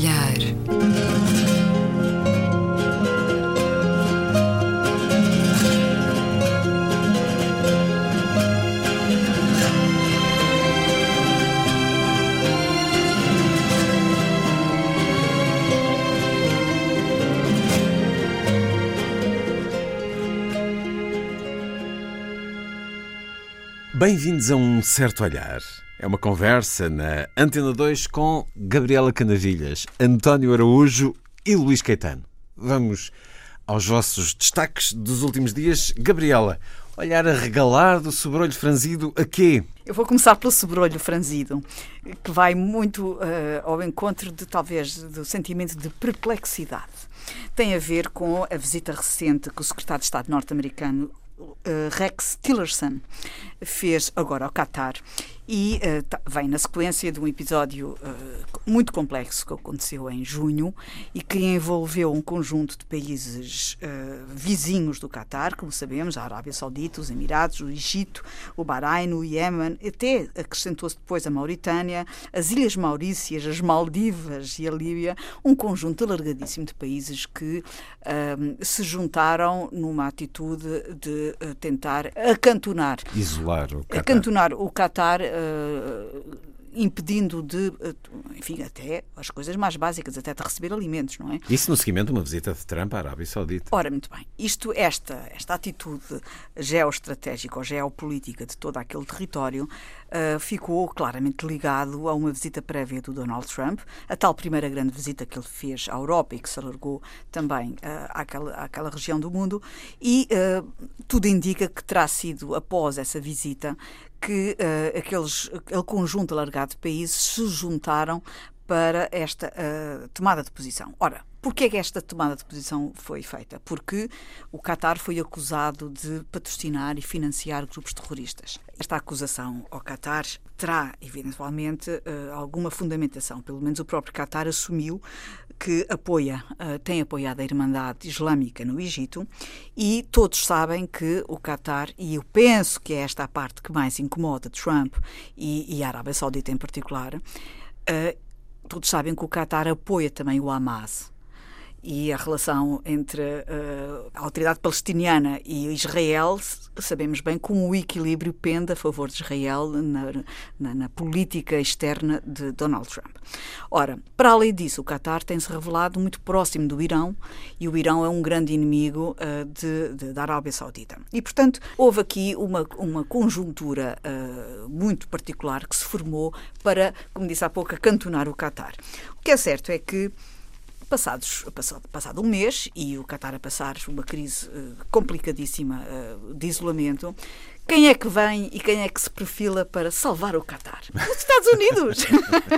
olhar. Bem-vindos a um certo olhar. É uma conversa na Antena 2 com Gabriela Canavilhas, António Araújo e Luís Caetano. Vamos aos vossos destaques dos últimos dias. Gabriela, olhar arregalado, sobrolho franzido, a quê? Eu vou começar pelo sobrolho franzido, que vai muito uh, ao encontro de talvez do sentimento de perplexidade. Tem a ver com a visita recente que o secretário de Estado norte-americano uh, Rex Tillerson fez agora ao Qatar e uh, vem na sequência de um episódio uh, muito complexo que aconteceu em junho e que envolveu um conjunto de países uh, vizinhos do Catar, como sabemos, a Arábia Saudita, os Emirados, o Egito, o Bahrein, o Iémen, até acrescentou-se depois a Mauritânia, as Ilhas Maurícias, as Maldivas e a Líbia, um conjunto alargadíssimo de países que se juntaram numa atitude de tentar acantonar. Isolar o Qatar. Acantonar o Qatar impedindo de, enfim, até as coisas mais básicas, até de receber alimentos, não é? Isso no seguimento de uma visita de Trump à Arábia Saudita. Ora, muito bem. Isto, esta, esta atitude geoestratégica ou geopolítica de todo aquele território uh, ficou claramente ligado a uma visita prévia do Donald Trump, a tal primeira grande visita que ele fez à Europa e que se alargou também uh, àquela, àquela região do mundo, e uh, tudo indica que terá sido após essa visita que uh, aqueles, aquele conjunto alargado de países se juntaram para esta uh, tomada de posição. Ora, Porquê é que esta tomada de posição foi feita? Porque o Qatar foi acusado de patrocinar e financiar grupos terroristas. Esta acusação ao Qatar terá, eventualmente, uh, alguma fundamentação. Pelo menos o próprio Qatar assumiu que apoia, uh, tem apoiado a Irmandade Islâmica no Egito e todos sabem que o Qatar, e eu penso que é esta a parte que mais incomoda Trump e, e a Arábia Saudita em particular, uh, todos sabem que o Qatar apoia também o Hamas e a relação entre uh, a autoridade palestiniana e Israel, sabemos bem como o equilíbrio pende a favor de Israel na, na, na, política externa de Donald Trump. Ora, para além disso, o Qatar tem-se revelado muito próximo do Irão e o Irão é um grande inimigo uh, de, de, da Arábia Saudita. E, portanto, houve aqui uma, uma conjuntura uh, muito particular que se formou para, como disse há pouco, acantonar o Qatar. O que é certo é que passados, passado, passado um mês e o Qatar a passar uma crise uh, complicadíssima uh, de isolamento, quem é que vem e quem é que se perfila para salvar o Qatar? Os Estados Unidos!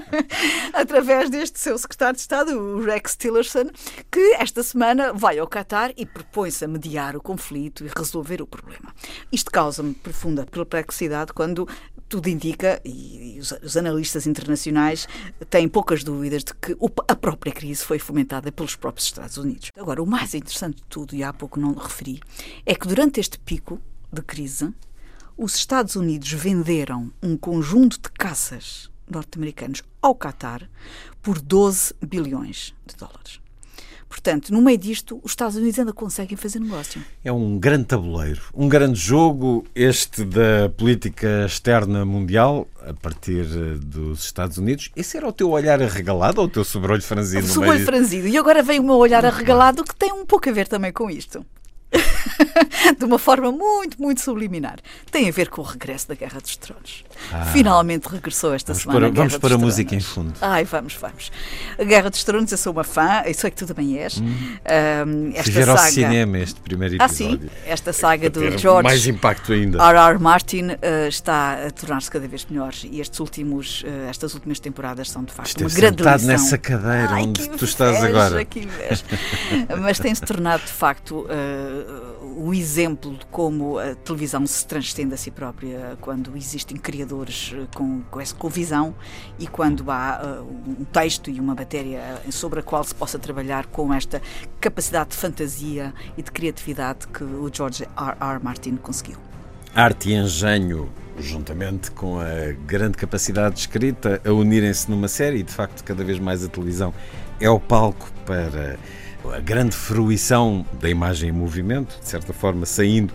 Através deste seu secretário de Estado, o Rex Tillerson, que esta semana vai ao Qatar e propõe-se a mediar o conflito e resolver o problema. Isto causa-me profunda perplexidade quando tudo indica, e os, analistas internacionais têm poucas dúvidas de que a própria crise foi fomentada pelos próprios Estados Unidos. Agora, o mais interessante de tudo, e há pouco não referi, é que durante este pico de crise, os Estados Unidos venderam um conjunto de caças norte-americanos ao Qatar por 12 bilhões de dólares. Portanto, no meio disto, os Estados Unidos ainda conseguem fazer negócio. É um grande tabuleiro, um grande jogo este da política externa mundial a partir eh, dos Estados Unidos. Esse era o teu olhar arregalado ou o teu sobrolho franzido? O sobrolho franzido. E agora vem o meu olhar arregalado que tem um pouco a ver também com isto. de uma forma muito, muito subliminar. Tem a ver com o regresso da Guerra dos Tronos. Ah, Finalmente regressou esta vamos semana. Para, vamos para a música em fundo. Ai, vamos, vamos. A Guerra dos Tronos, eu sou uma fã, eu sei que tu também és. Hum. Um, esta saga... ao cinema este primeiro episódio. Ah, sim? Esta saga do George. Mais impacto ainda. R.R. Martin uh, está a tornar-se cada vez melhor e estes últimos, uh, estas últimas temporadas são de facto Esteve uma grande lição. nessa cadeira Ai, onde tu estás agora. Mas tem-se tornado de facto. Uh, o exemplo de como a televisão se transcende a si própria quando existem criadores eh, com, com, essa, visão e quando há uh, um texto e uma matéria sobre a qual se possa trabalhar com esta capacidade de fantasia e de criatividade que o George R. R. Martin conseguiu. Arte e engenho juntamente com a grande capacidade de escrita, a unirem-se numa série e, de facto, cada vez mais a televisão é o palco para a grande fruição da imagem em movimento, de certa forma, saindo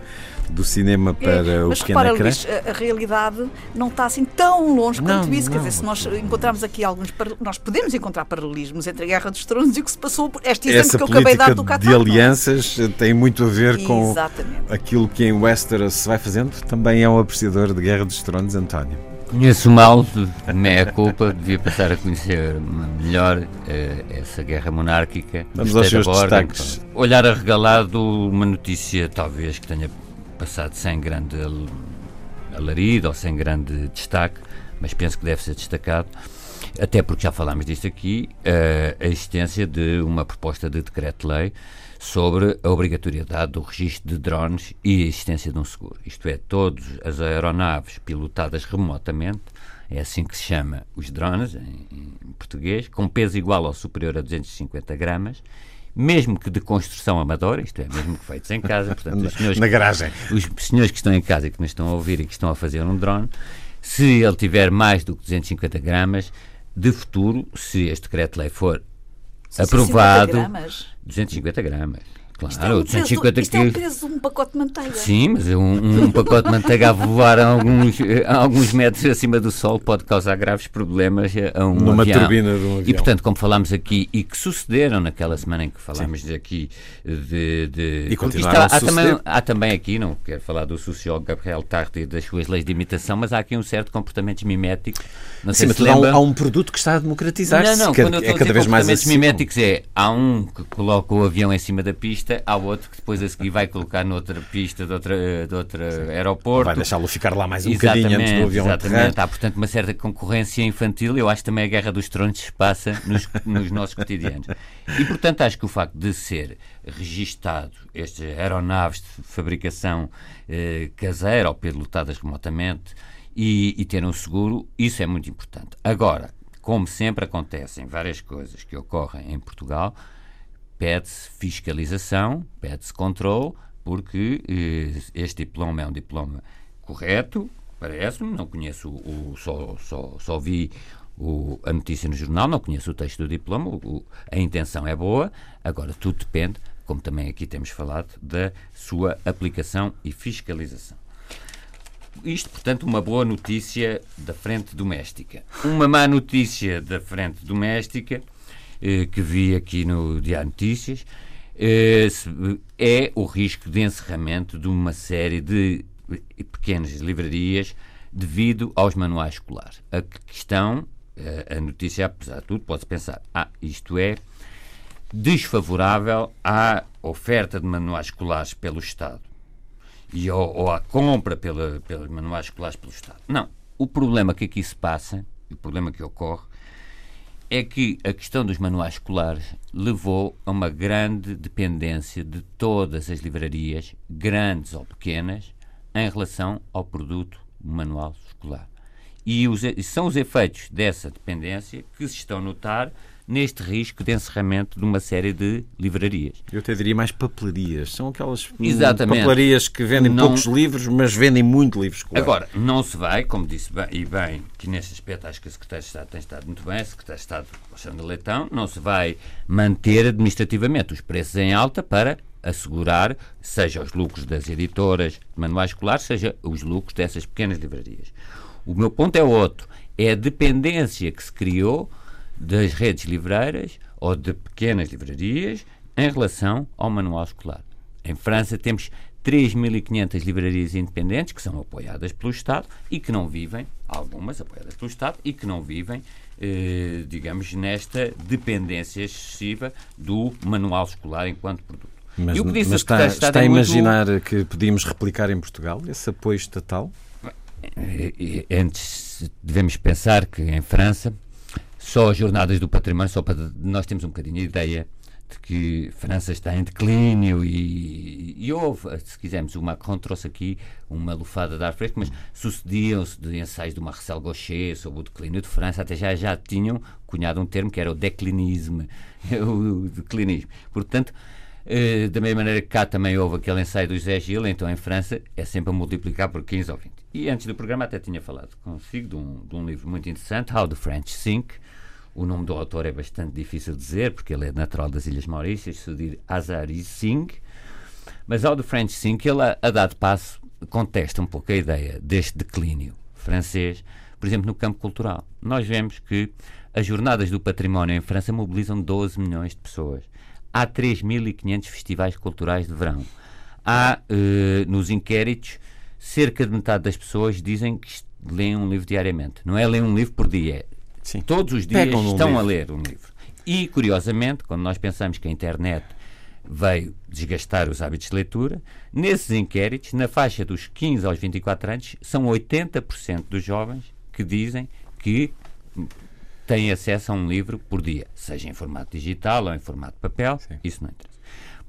do cinema para é, o pequeno repara, ecrã. Luís, a, a realidade não está assim tão longe quanto não, isso. Não. Quer dizer, se nós encontrarmos aqui alguns. Nós podemos encontrar paralelismos entre a Guerra dos Tronos e o que se passou por este exemplo Essa que eu acabei de dar do Qatar. de alianças tem muito a ver com Exatamente. aquilo que em Westeros se vai fazendo. Também é um apreciador de Guerra dos Tronos, António. Conheço mal, meia culpa, devia passar a conhecer melhor uh, essa guerra monárquica. Vamos aos seus destaques. Olhar arregalado uma notícia, talvez, que tenha passado sem grande alarido ou sem grande destaque, mas penso que deve ser destacado, até porque já falámos disto aqui, uh, a existência de uma proposta de decreto-lei sobre a obrigatoriedade do registro de drones e a existência de um seguro. Isto é, todas as aeronaves pilotadas remotamente, é assim que se chama os drones em, em português, com peso igual ou superior a 250 gramas, mesmo que de construção amadora, isto é, mesmo que feitos em casa, portanto, os senhores, na garagem. Os senhores que estão em casa e que nos estão a ouvir e que estão a fazer um drone, se ele tiver mais do que 250 gramas, de futuro, se este decreto-lei for aprovado, gramas. 250 gramas. Claro, isto é um 250 peso, isto é o peso de um pacote de manteiga. Sim, mas um, um pacote de manteiga a voar a alguns, a alguns metros acima do sol pode causar graves problemas a um Numa avião. turbina de um avião. E, portanto, como falámos aqui, e que sucederam naquela semana em que falámos Sim. aqui de... de e continuaram há, também, há também aqui, não quero falar do sociólogo Gabriel Tarde e das suas leis de imitação, mas há aqui um certo comportamento mimético. Não sei Sim, se há, um, há um produto que está a democratizar-se. Não, não, quando eu é cada vez mais comportamentos miméticos é, há um que coloca o avião em cima da pista, há outro que depois a seguir vai colocar noutra pista de outra, de outra aeroporto. Vai deixá-lo ficar lá mais um exatamente, bocadinho antes do avião Exatamente, há portanto uma certa concorrência infantil, eu acho que também a Guerra dos Tronos se passa nos, nos nossos cotidianos. E portanto acho que o facto de ser registado estas aeronaves de fabricação eh, caseira ou pilotadas remotamente e, e ter um seguro, isso é muito importante. Agora, como sempre acontecem várias coisas que ocorrem em Portugal, pede-se fiscalização, pede-se controle, porque eh, este diploma é um diploma correto, parece-me, não conheço o, só, só, só vi o, a notícia no jornal, não conheço o texto do diploma, o, a intenção é boa, agora tudo depende, como também aqui temos falado, da sua aplicação e fiscalização. Isto, portanto, uma boa notícia da frente doméstica. Uma má notícia da frente doméstica que vi aqui no Diário Notícias, eh, é o risco de encerramento de uma série de pequenas livrarias devido aos manuais escolares. A questão, eh, a notícia, apesar de tudo, pode-se pensar, ah, isto é desfavorável à oferta de manuais escolares pelo Estado e ou, ou à compra pela, pelos manuais escolares pelo Estado. Não. O problema que aqui se passa, o problema que ocorre, é que a questão dos manuais escolares levou a uma grande dependência de todas as livrarias, grandes ou pequenas, em relação ao produto manual escolar. E os, são os efeitos dessa dependência que se estão a notar neste risco de encerramento de uma série de livrarias. Eu até diria mais papelarias. São aquelas Exatamente. papelarias que vendem não... poucos livros, mas vendem muito livros escolares. Agora, não se vai, como disse bem, e bem, que neste aspecto acho que a Secretária de Estado tem estado muito bem, a Secretária de Estado, Alexandre Leitão, não se vai manter administrativamente os preços em alta para assegurar, seja os lucros das editoras de manuais escolares, seja os lucros dessas pequenas livrarias. O meu ponto é outro. É a dependência que se criou das redes livreiras ou de pequenas livrarias em relação ao manual escolar. Em França temos 3.500 livrarias independentes que são apoiadas pelo Estado e que não vivem, algumas apoiadas pelo Estado, e que não vivem, eh, digamos, nesta dependência excessiva do manual escolar enquanto produto. Mas, mas está, está, a imaginar muito... que podíamos replicar em Portugal esse apoio estatal? Eh, eh, antes devemos pensar que em França só as jornadas do património, só para nós temos um bocadinho a ideia de que França está em declínio e, e houve, se quisermos, o Macron trouxe aqui uma lufada de ar fresco, mas sucediam-se de ensaios do Marcel Gaucher sobre o declínio de França, até já, já tinham cunhado um termo que era o declinismo, o declinismo. Portanto, eh, da mesma maneira que cá também houve aquele ensaio do José Gil, então em França é sempre a multiplicar por 15 ou 20. E antes do programa até tinha falado consigo de um, de um livro muito interessante, How the French Think. O nome do autor é bastante difícil de dizer, porque ele é natural das Ilhas Maurícias, se diz Azari Singh. Mas How the French Think, ele a, a dado passo contesta um pouco a ideia deste declínio francês, por exemplo, no campo cultural. Nós vemos que as jornadas do património em França mobilizam 12 milhões de pessoas. Há 3.500 festivais culturais de verão. Há, eh, nos inquéritos, cerca de metade das pessoas dizem que leem um livro diariamente. Não é ler um livro por dia. É Sim. Todos os dias estão um a ler um livro. E, curiosamente, quando nós pensamos que a internet veio desgastar os hábitos de leitura, nesses inquéritos, na faixa dos 15 aos 24 anos, são 80% dos jovens que dizem que têm acesso a um livro por dia, seja em formato digital ou em formato papel, Sim. isso não interessa.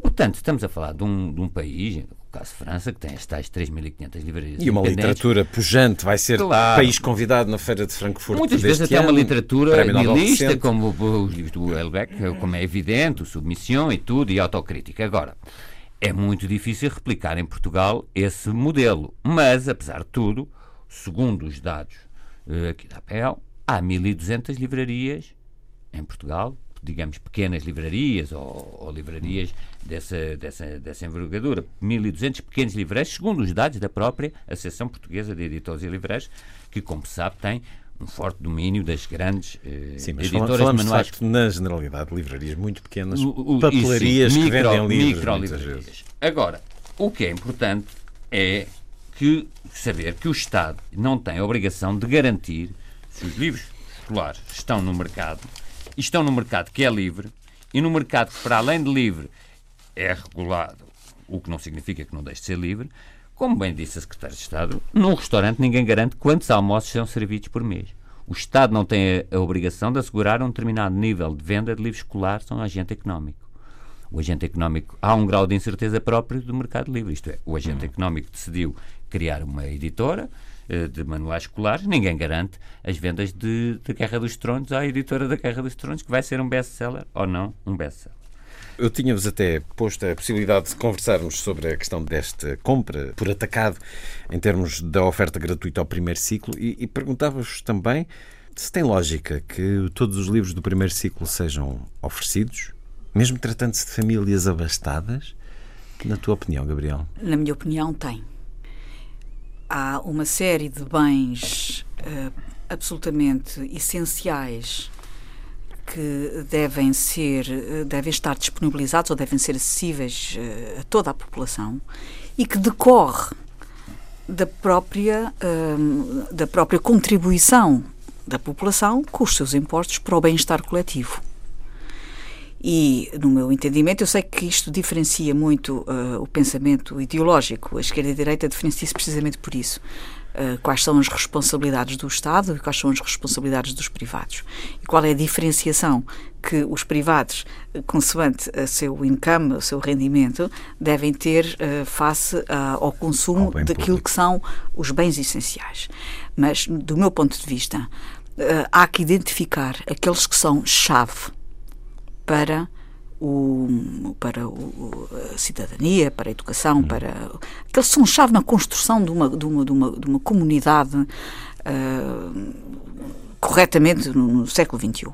Portanto, estamos a falar de um, de um país, no caso de França, que tem as tais 3.500 livrarias. E uma literatura pujante, vai ser claro. país convidado na Feira de Frankfurt. Muitas vezes até ano, uma literatura nihilista, como os livros do Elbeck, como é evidente, o Submissão e tudo, e autocrítica. Agora, é muito difícil replicar em Portugal esse modelo, mas, apesar de tudo, segundo os dados uh, aqui da APL, há 1.200 livrarias em Portugal digamos, pequenas livrarias ou, ou livrarias dessa, dessa, dessa envergadura. 1.200 pequenos livreiros, segundo os dados da própria Associação Portuguesa de Editores e Livreiros, que, como se sabe, tem um forte domínio das grandes eh, sim, mas editoras falamos, de manuais. De facto, na generalidade, livrarias muito pequenas, o, o, papelarias isso, que micro, vendem livros. Micro. Agora, o que é importante é que saber que o Estado não tem a obrigação de garantir se os livros escolares estão no mercado e estão no mercado que é livre e no mercado que, para além de livre, é regulado, o que não significa que não deixe de ser livre, como bem disse a Secretária de Estado, num restaurante ninguém garante quantos almoços são servidos por mês. O Estado não tem a, obrigação de assegurar um determinado nível de venda de livros escolares a um agente económico. O agente económico há um grau de incerteza próprio do mercado livre. Isto é, o agente hum. económico decidiu criar uma editora, eh, de manuais escolares, ninguém garante as vendas de, de Guerra dos Tronos à editora da Guerra dos Tronos, que vai ser um best-seller ou não um best-seller. Eu tinha-vos até posto a possibilidade de conversarmos sobre a questão desta compra por atacado em termos da oferta gratuita ao primeiro ciclo e, e perguntava-vos também se tem lógica que todos os livros do primeiro ciclo sejam oferecidos, mesmo tratando-se de famílias abastadas. Na tua opinião, Gabriel? Na minha opinião, tem há uma série de bens uh, absolutamente essenciais que devem ser uh, devem estar disponibilizados ou devem ser acessíveis uh, a toda a população e que decorre da própria da própria contribuição da população com os seus impostos para o bem-estar coletivo. E, no meu entendimento, eu sei que isto diferencia muito uh, o pensamento ideológico. A esquerda e a direita diferencia-se precisamente por isso. Uh, quais são as responsabilidades do Estado e quais são as responsabilidades dos privados. E qual é a diferenciação que os privados, consoante o seu income, o seu rendimento, devem ter uh, face ao consumo ao daquilo público. que são os bens essenciais. Mas, do meu ponto de vista, há que identificar aqueles que são chave para o, para o, a cidadania, para a educação, uhum. para que eles são chave na construção de uma, de uma, de uma, de uma comunidade uh, corretamente no, no século XXI.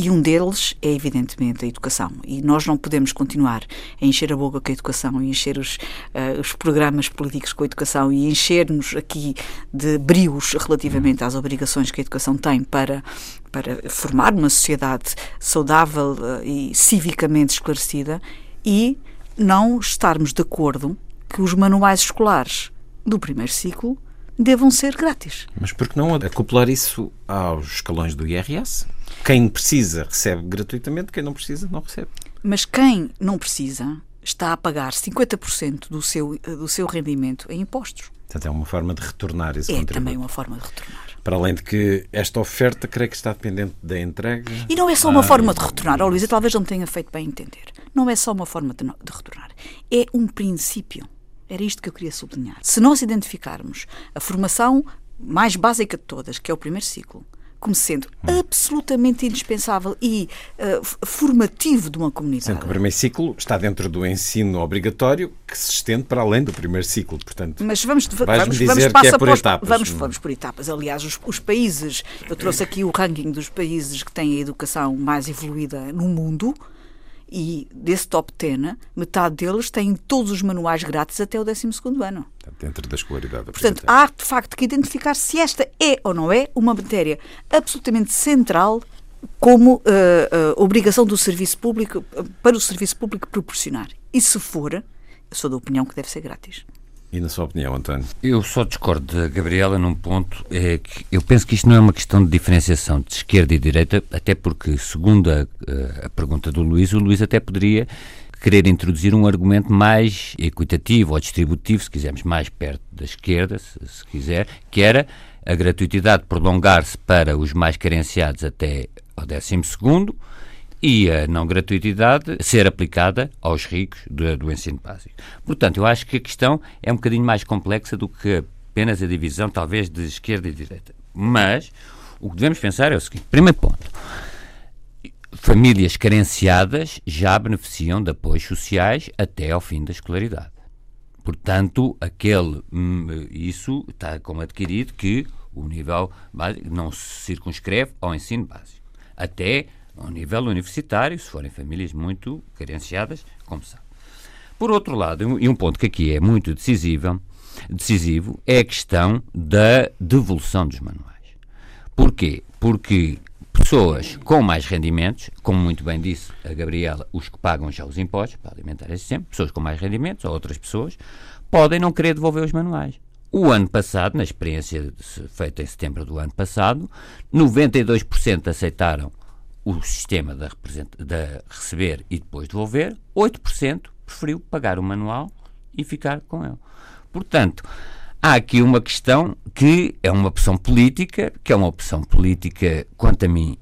E um deles é, evidentemente, a educação. E nós não podemos continuar a encher a boca com a educação encher os, uh, os programas políticos com a educação e encher-nos aqui de brios relativamente às obrigações que a educação tem para, para formar uma sociedade saudável uh, e civicamente esclarecida e não estarmos de acordo que os manuais escolares do primeiro ciclo devam ser grátis. Mas por que não acoplar isso aos escalões do IRS? Quem precisa recebe gratuitamente, quem não precisa não recebe. Mas quem não precisa está a pagar 50% do seu, do seu rendimento em impostos. Portanto, é uma forma de retornar esse é contributo. É também uma forma de retornar. Para além de que esta oferta, creio que está dependente da entrega. E não é só uma ah, forma de retornar. Oh, Luísa, talvez não tenha feito bem entender. Não é só uma forma de, de retornar. É um princípio. Era isto que eu queria sublinhar. Se nós identificarmos a formação mais básica de todas, que é o primeiro ciclo, como sendo hum. absolutamente indispensável e uh, formativo de uma comunidade. Sendo que o primeiro ciclo está dentro do ensino obrigatório que se estende para além do primeiro ciclo, portanto. Mas vamos, vamos, dizer vamos, que é por etapas. Vamos, vamos por etapas. Aliás, os, os, países, eu trouxe aqui o ranking dos países que têm a educação mais evoluída no mundo. E desse top 10, metade deles têm todos os manuais grátis até o 12 ano. Dentro da escolaridade. Portanto, há de facto que identificar se esta é ou não é uma matéria absolutamente central como uh, uh, obrigação do serviço público, uh, para o serviço público proporcionar. E se for, eu sou da opinião que deve ser grátis. E na sua opinião, António? Eu só discordo da Gabriela num ponto, é que eu penso que isto não é uma questão de diferenciação de esquerda e direita, até porque, segundo a, a pergunta do Luís, o Luís até poderia querer introduzir um argumento mais equitativo ou distributivo, se quisermos, mais perto da esquerda, se, se quiser, que era a gratuitidade prolongar-se para os mais carenciados até ao décimo segundo, e a não gratuitidade ser aplicada aos ricos do, do, ensino básico. Portanto, eu acho que a questão é um bocadinho mais complexa do que apenas a divisão, talvez, de esquerda e direita. Mas o que devemos pensar é o seguinte: primeiro ponto. Famílias carenciadas já beneficiam de apoios sociais até ao fim da escolaridade. Portanto, aquele, hum, isso está como adquirido que o nível básico não se circunscreve ao ensino básico. Até ao nível universitário, se forem famílias muito carenciadas, como sabe. Por outro lado, e um ponto que aqui é muito decisivo, decisivo é a questão da devolução dos manuais. Porquê? Porque pessoas com mais rendimentos, como muito bem disse a Gabriela, os que pagam já os impostos para alimentar esse sempre, pessoas com mais rendimentos ou outras pessoas, podem não querer devolver os manuais. O ano passado, na experiência feita em setembro do ano passado, 92% aceitaram o sistema de, receber e depois devolver, 8% preferiu pagar o manual e ficar com ele. Portanto, há aqui uma questão que é uma opção política, que é uma opção política, quanto a mim,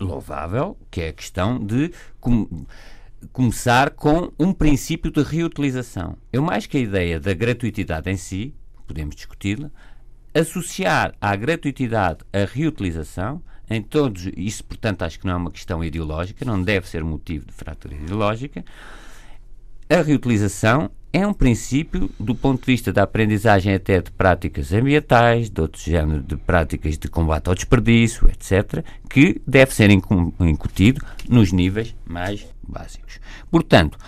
louvável, que é a questão de com, começar com um princípio de reutilização. Eu, mais que a ideia da gratuitidade em si, podemos discuti-la, associar à gratuitidade a reutilização em todos, isso portanto acho que não é uma questão ideológica, não deve ser motivo de fratura ideológica. A reutilização é um princípio do ponto de vista da aprendizagem até de práticas ambientais, de outro género de práticas de combate ao desperdício, etc., que deve ser incutido nos níveis mais básicos. Portanto,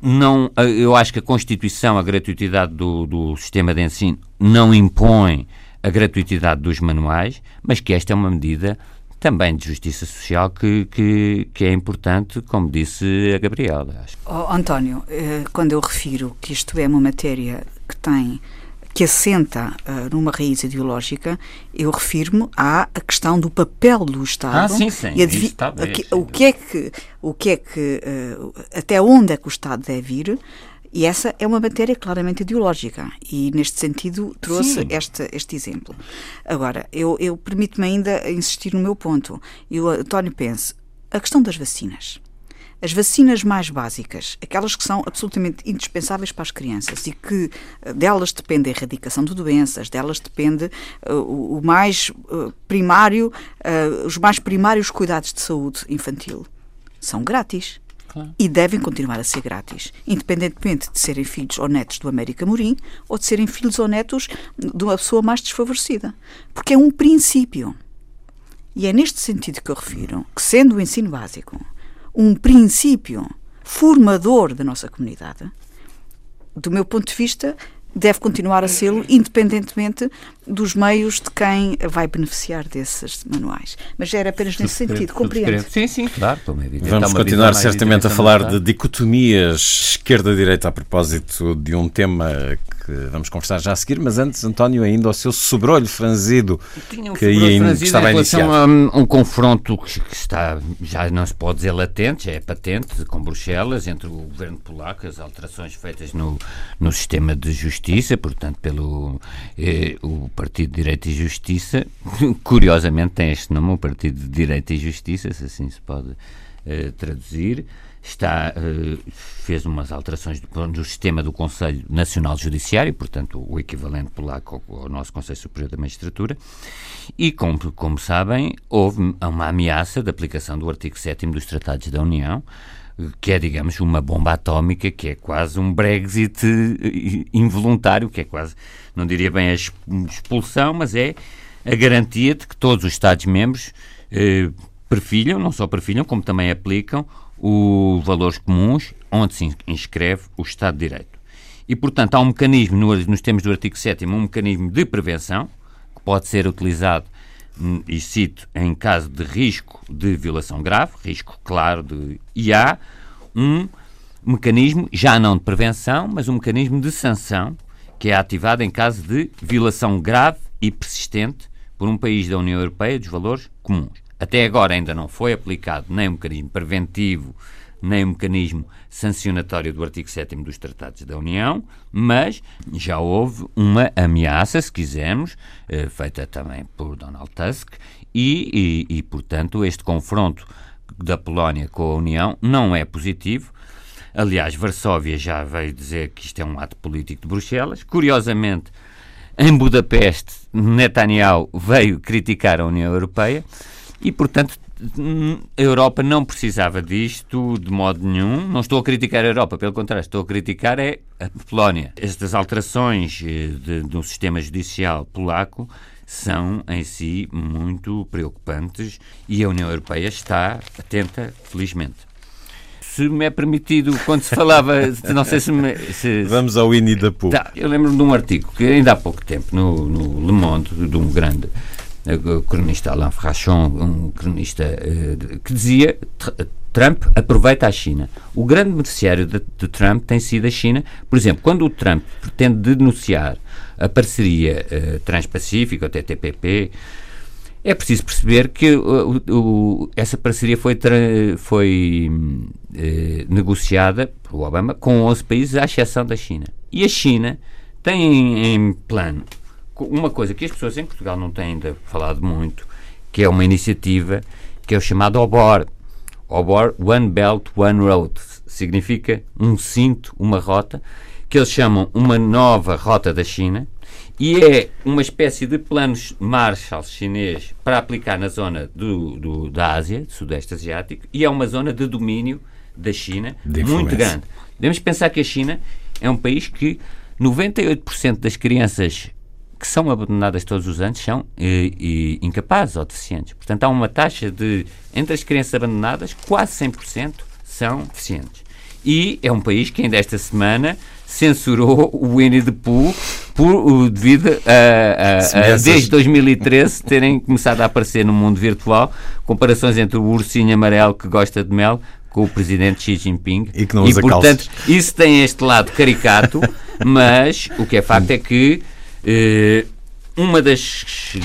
não, eu acho que a Constituição, a gratuitidade do, do sistema de ensino, não impõe a gratuitidade dos manuais, mas que esta é uma medida também de justiça social que, que, que é importante, como disse a Gabriela. Acho. Oh, António, eh, quando eu refiro que isto é uma matéria que tem que assenta uh, numa raiz ideológica, eu refiro-me à questão do papel do Estado. Ah, sim, sim. E está bem, o que é que, o que é que, uh, até onde é que o Estado deve ir e essa é uma matéria claramente ideológica e, neste sentido, trouxe este, este exemplo. Agora, eu, eu permito-me ainda insistir no meu ponto. E o António pense, a questão das vacinas. As vacinas mais básicas, aquelas que são absolutamente indispensáveis para as crianças e que eh, delas depende a erradicação de doenças, delas depende uh, o, o, mais uh, primário, uh, os mais primários cuidados de saúde infantil, são grátis. Claro. E devem continuar a ser grátis, independentemente de serem filhos ou netos do América Morim ou de serem filhos ou netos de uma pessoa mais desfavorecida. Porque é um princípio. E é neste sentido que eu refiro que, sendo o ensino básico um princípio formador da nossa comunidade, do meu ponto de vista, deve continuar a sê-lo, independentemente dos meios de quem vai beneficiar desses manuais. Mas era apenas nesse sentido, compreendo. Sim, sim, claro. Vamos continuar certamente a falar de dicotomias esquerda-direita a propósito de um tema que vamos conversar já a seguir, mas antes, António, ainda o seu sobrolho franzido um que, aí, que estava a iniciar. A um confronto que está, já não se pode dizer latente, já é patente, com Bruxelas, entre o governo polaco, as alterações feitas no, no sistema de justiça, portanto, pelo eh, o Partido de Direito e Justiça, curiosamente tem este nome, o Partido de Direito e Justiça, se assim se pode uh, traduzir. Está, uh, fez umas alterações no sistema do Conselho Nacional Judiciário, portanto, o equivalente polaco ao, ao nosso Conselho Superior da Magistratura, e, como, como sabem, houve uma ameaça de aplicação do artigo 7 dos Tratados da União, que é, digamos, uma bomba atómica, que é quase um Brexit eh, involuntário, que é quase, não diria bem a expulsão, mas é a garantia de que todos os Estados-membros eh, perfilham, não só perfilham, como também aplicam os valores comuns onde se inscreve o Estado de Direito. E, portanto, há um mecanismo, nos termos do artigo 7 um mecanismo de prevenção, que pode ser utilizado e cito, em caso de risco de violação grave, risco claro de. E há um mecanismo, já não de prevenção, mas um mecanismo de sanção, que é ativado em caso de violação grave e persistente por um país da União Europeia dos valores comuns. Até agora ainda não foi aplicado nem um mecanismo preventivo nem o mecanismo sancionatório do artigo 7 dos Tratados da União, mas já houve uma ameaça, se quisermos, eh, feita também por Donald Tusk, e, e, e, portanto, este confronto da Polónia com a União não é positivo. Aliás, Varsóvia já veio dizer que isto é um ato político de Bruxelas. Curiosamente, em Budapeste, Netanyahu veio criticar a União Europeia e, portanto, a Europa não precisava disto de modo nenhum. Não estou a criticar a Europa, pelo contrário, estou a criticar é a Polónia. Estas alterações eh, de, do sistema judicial polaco são em si muito preocupantes e a União Europeia está atenta, felizmente. Se me é permitido, quando se falava, não sei se, me, se Vamos ao Winnie da Pooh. Tá, eu lembro de um artigo que ainda há pouco tempo, no, no Le Monde, de um grande o cronista Alain Frachon, um cronista uh, que dizia Trump aproveita a China. O grande beneficiário de, de, Trump tem sido a China. Por exemplo, quando o Trump pretende denunciar a parceria uh, Transpacífica, o TTPP, é preciso perceber que uh, uh, essa parceria foi, foi negociada por Obama com 11 países, à exceção da China. E a China tem em plano uma coisa que as pessoas em Portugal não têm ainda falado muito, que é uma iniciativa que é o chamado OBOR. OBOR, One Belt, One Road. Significa um cinto, uma rota, que eles chamam uma nova rota da China, e é uma espécie de planos Marshall chinês para aplicar na zona do, do, da Ásia, do Sudeste Asiático, e é uma zona de domínio da China muito grande. Devemos pensar que a China é um país que 98% das crianças que são abandonadas todos os anos são e, e, incapazes ou deficientes. Portanto, há uma taxa de, entre as crianças abandonadas, quase 100% são deficientes. E é um país que ainda esta semana censurou o Winnie the Pooh por, devido a, a, a, desde 2013 terem começado a aparecer no mundo virtual comparações entre o ursinho amarelo que gosta de mel com o presidente Xi Jinping. E que não usa e, portanto, calças. isso tem este lado caricato, mas o que é facto é que uma das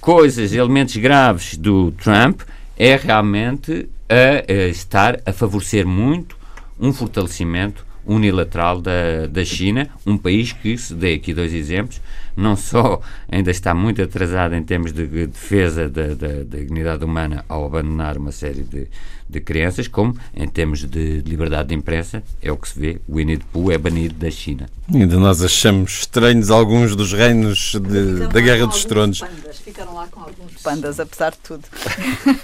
coisas, elementos graves do Trump é realmente a, a estar a favorecer muito um fortalecimento unilateral da, da China, um país que, se dei aqui dois exemplos, não só ainda está muito atrasado em termos de defesa da, da, da dignidade humana ao abandonar uma série de, de crianças, como em termos de liberdade de imprensa, é o que se vê, o Winnie the Pooh é banido da China. Ainda nós achamos estranhos alguns dos reinos de, da Guerra dos Tronos. Pandas, ficaram lá com alguns pandas, apesar de tudo.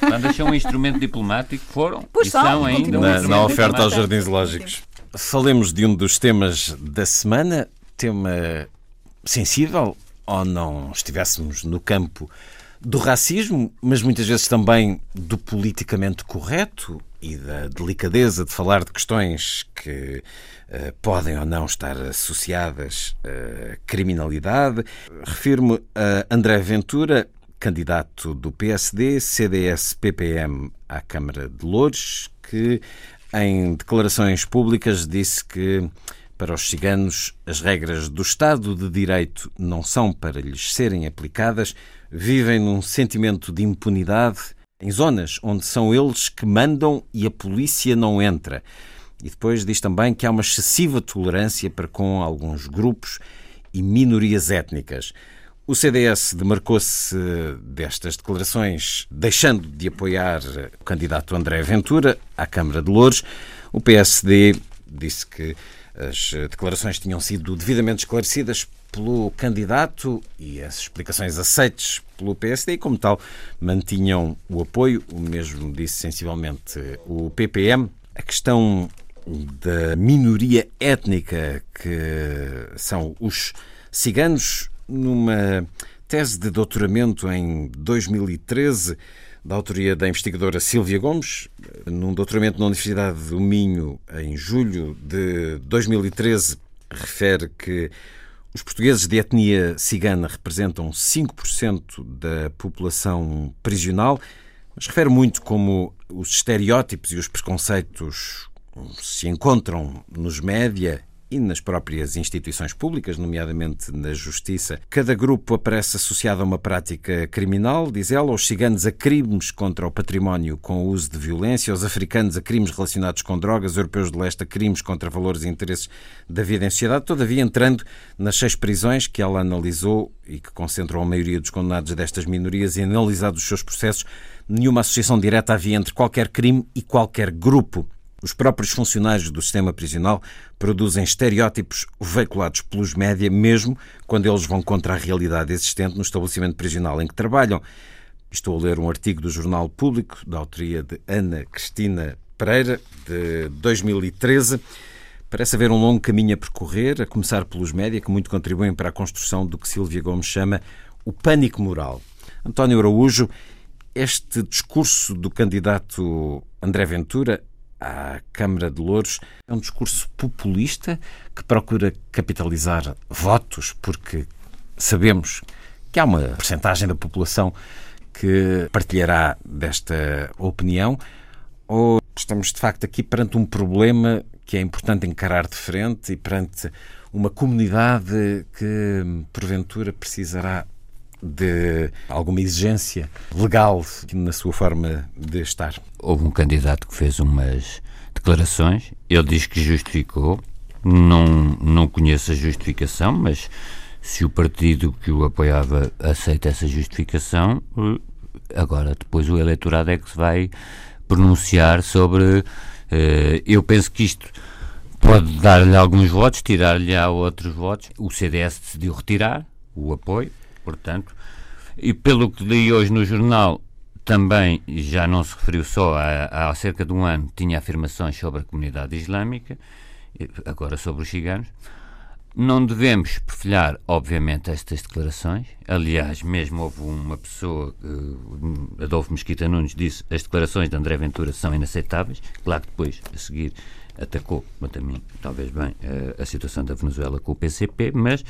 Pandas são um instrumento diplomático, foram pois e são, são ainda. Na, na oferta aos jardins lógicos. Falemos de um dos temas da semana, tema sensível, ou não estivéssemos no campo do racismo, mas muitas vezes também do politicamente correto e da delicadeza de falar de questões que uh, podem ou não estar associadas à criminalidade. Refiro-me a André Ventura, candidato do PSD, CDS-PPM à Câmara de Louros, que em declarações públicas disse que para os ciganos, as regras do Estado de Direito não são para lhes serem aplicadas, vivem num sentimento de impunidade em zonas onde são eles que mandam e a polícia não entra. E depois diz também que há uma excessiva tolerância para com alguns grupos e minorias étnicas. O CDS demarcou-se destas declarações, deixando de apoiar o candidato André Ventura à Câmara de Louros. O PSD disse que as declarações tinham sido devidamente esclarecidas pelo candidato e as explicações aceites pelo PSD e, como tal, mantinham o apoio. O mesmo disse sensivelmente o PPM. A questão da minoria étnica que são os ciganos numa tese de doutoramento em 2013, da autoria da investigadora Silvia Gomes, num doutoramento na Universidade do Minho, em julho de 2013, refere que os portugueses de etnia cigana representam 5% da população prisional, mas refere muito como os estereótipos e os preconceitos se encontram nos média e nas próprias instituições públicas, nomeadamente na Justiça. Cada grupo aparece associado a uma prática criminal, diz ela, os ciganos a crimes contra o património com o uso de violência, os africanos a crimes relacionados com drogas, os europeus de leste a crimes contra valores e interesses da vida em sociedade, todavia entrando nas seis prisões que ela analisou e que concentram a maioria dos condenados destas minorias e analisado os seus processos, nenhuma associação direta havia entre qualquer crime e qualquer grupo. Os próprios funcionários do sistema prisional produzem estereótipos veiculados pelos média, mesmo quando eles vão contra a realidade existente no estabelecimento prisional em que trabalham. Estou a ler um artigo do Jornal Público, da autoria de Ana Cristina Pereira, de 2013. Parece haver um longo caminho a percorrer, a começar pelos média, que muito contribuem para a construção do que Silvia Gomes chama o pânico moral. António Araújo, este discurso do candidato André Ventura à Câmara de Louros. É um discurso populista que procura capitalizar votos, porque sabemos que há uma percentagem da população que partilhará desta opinião, ou estamos de facto aqui perante um problema que é importante encarar de frente e perante uma comunidade que porventura precisará de alguma exigência legal na sua forma de estar? Houve um candidato que fez umas declarações, ele diz que justificou, não, não conheço a justificação, mas se o partido que o apoiava aceita essa justificação, agora depois o eleitorado é que se vai pronunciar sobre. Uh, eu penso que isto pode dar-lhe alguns votos, tirar-lhe outros votos. O CDS decidiu retirar o apoio, portanto, e pelo que li hoje no jornal, também já não se referiu só a, há cerca de um ano, tinha afirmações sobre a comunidade islâmica, agora sobre os ciganos. Não devemos perfilhar, obviamente, estas declarações. Aliás, mesmo houve uma pessoa, uh, Adolfo Mesquita Nunes, disse as declarações de André Ventura são inaceitáveis. Claro que depois, a seguir, atacou, quanto a mim, talvez bem, uh, a situação da Venezuela com o PCP, mas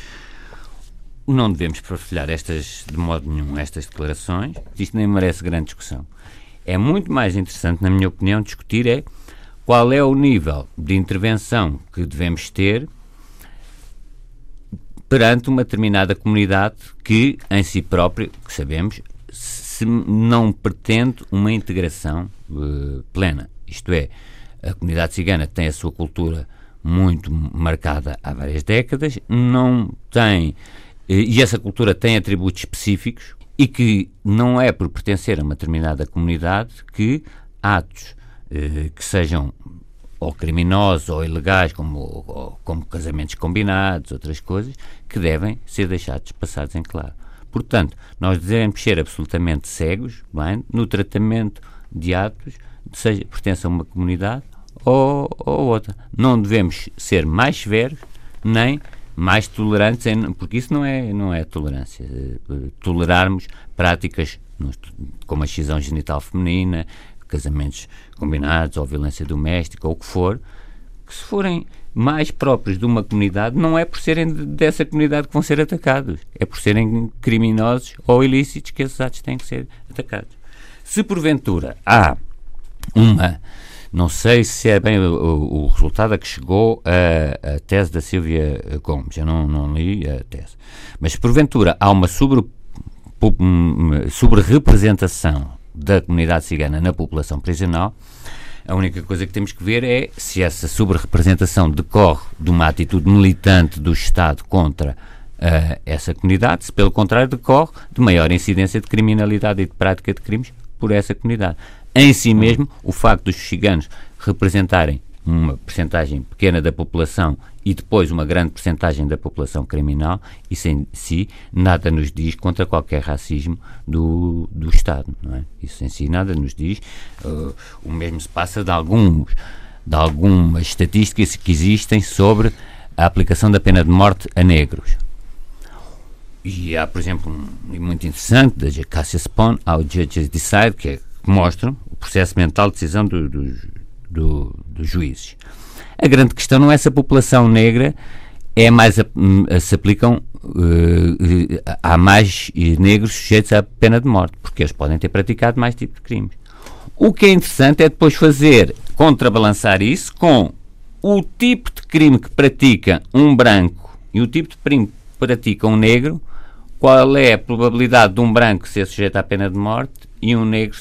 não devemos partilhar estas, de modo nenhum, estas declarações. Isto nem merece grande discussão. É muito mais interessante, na minha opinião, discutir é qual é o nível de intervenção que devemos ter perante uma determinada comunidade que, em si própria, que sabemos, se não pretende uma integração uh, plena. Isto é, a comunidade cigana tem a sua cultura muito marcada há várias décadas, não tem e essa cultura tem atributos específicos e que não é por pertencer a uma determinada comunidade que atos eh, que sejam ou criminosos ou ilegais, como, ou, como casamentos combinados, outras coisas, que devem ser deixados passados em claro. Portanto, nós devemos ser absolutamente cegos bem, no tratamento de atos, seja pertence a uma comunidade ou, ou outra. Não devemos ser mais severos nem mais tolerantes, porque isso não é, não é tolerância. Eh, tolerarmos práticas como a excisão genital feminina, casamentos combinados ou violência doméstica ou o que for, que se forem mais próprios de uma comunidade, não é por serem dessa comunidade que vão ser atacados, é por serem criminosos ou ilícitos que esses atos têm que ser atacados. Se porventura há uma não sei se é bem o, o, resultado a que chegou a, a, tese da Silvia Gomes. Eu não, não li a tese. Mas, porventura, há uma sobre, sobre representação da comunidade cigana na população prisional. A única coisa que temos que ver é se essa sobre-representação decorre de uma atitude militante do Estado contra uh, essa comunidade, se pelo contrário decorre de maior incidência de criminalidade e de prática de crimes por essa comunidade. Em si mesmo, o facto dos ciganos representarem uma percentagem pequena da população e depois uma grande percentagem da população criminal, isso em si nada nos diz contra qualquer racismo do, do Estado. Não é? Isso em si nada nos diz. Uh, o mesmo se passa de, alguns, de algumas estatísticas que existem sobre a aplicação da pena de morte a negros. E há, por exemplo, um muito interessante da Cassia Spawn, How Judges Decide, que, é, que mostra o processo mental de decisão do, do, do, dos juízes. A grande questão não é se a população negra é mais a, se aplicam uh, há mais negros sujeitos à pena de morte, porque eles podem ter praticado mais tipo de crimes. O que é interessante é depois fazer, contrabalançar isso com o tipo de crime que pratica um branco e o tipo de crime que pratica um negro, qual é a probabilidade de um branco ser sujeito à pena de morte e um negro,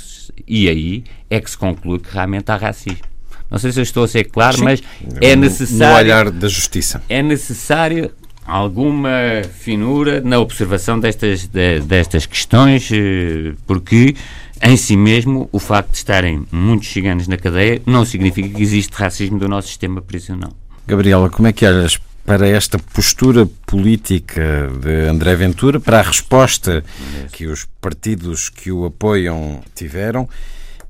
e aí é que se conclui que realmente há racismo. Não sei se eu estou a ser claro, Sim. mas é necessário. No olhar da justiça. É necessário alguma finura na observação destas, de, destas questões, eh, porque em si mesmo o facto de estarem muitos ciganos na cadeia não significa que existe racismo do nosso sistema prisional. Gabriela, como é que olhas para esta postura política de André Ventura, para a resposta que os partidos que o apoiam tiveram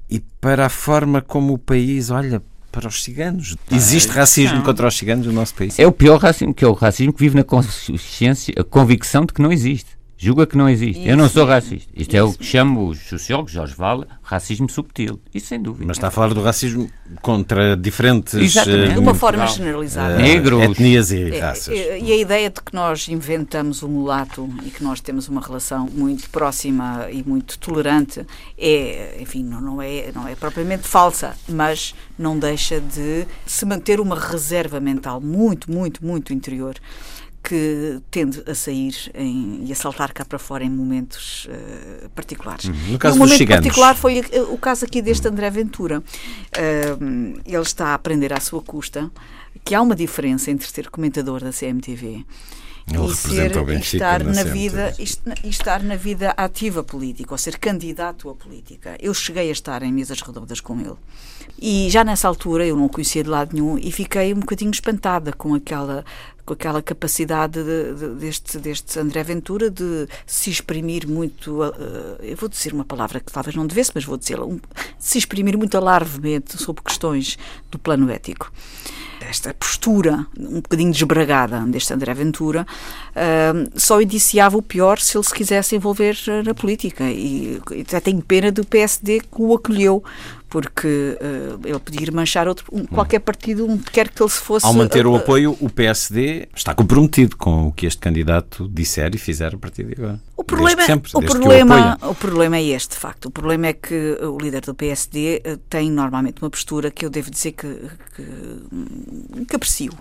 e para a forma como o país olha para os ciganos. Existe racismo não. contra os ciganos no nosso país? É o pior racismo, que é o racismo que vive na consciência, a convicção de que não existe julga que não existe. Isso. Eu não sou racista. Isto Isso. é o que chamo os sociólogos, Jorge Vale, racismo subtil. Isso sem dúvida. Mas está a falar do racismo contra diferentes. Exatamente. De uma forma generalizada. Uh, Negros. Etnias e é, raças. E, e, a ideia de que nós inventamos o mulato e que nós temos uma relação muito próxima e muito tolerante é, enfim, não, é, não é propriamente falsa, mas não deixa de se manter uma reserva mental muito, muito, muito interior que tende a sair em, e a saltar cá para fora em momentos uh, particulares. Uhum. No caso um momento particular foi o caso aqui deste. André Ventura. Uh, ele está a aprender à sua custa que há uma diferença entre ser comentador da CMTV ele e ser, estar na, na vida e estar na vida ativa política ou ser candidato à política. Eu cheguei a estar em mesas redondas com ele e já nessa altura eu não o conhecia de lado nenhum e fiquei um bocadinho espantada com aquela com aquela capacidade de, de, deste, deste André Ventura de se exprimir muito, uh, eu vou dizer uma palavra que talvez não devesse, mas vou dizê-la, um, se exprimir muito alarvemente sobre questões do plano ético. Esta postura um bocadinho desbragada deste André Ventura uh, só indiciava o pior se ele se quisesse envolver na política. E, até tenho pena do PSD que o acolheu porque uh, ele podia ir manchar outro, um, qualquer partido, um, quer que ele se fosse. Ao manter o apoio, o PSD está comprometido com o que este candidato disser e fizer a partir de agora. O problema, sempre, o, problema, o, o, problema é este, de facto. O problema é que o líder do PSD uh, tem normalmente uma postura que eu devo dizer que, que, que aprecio,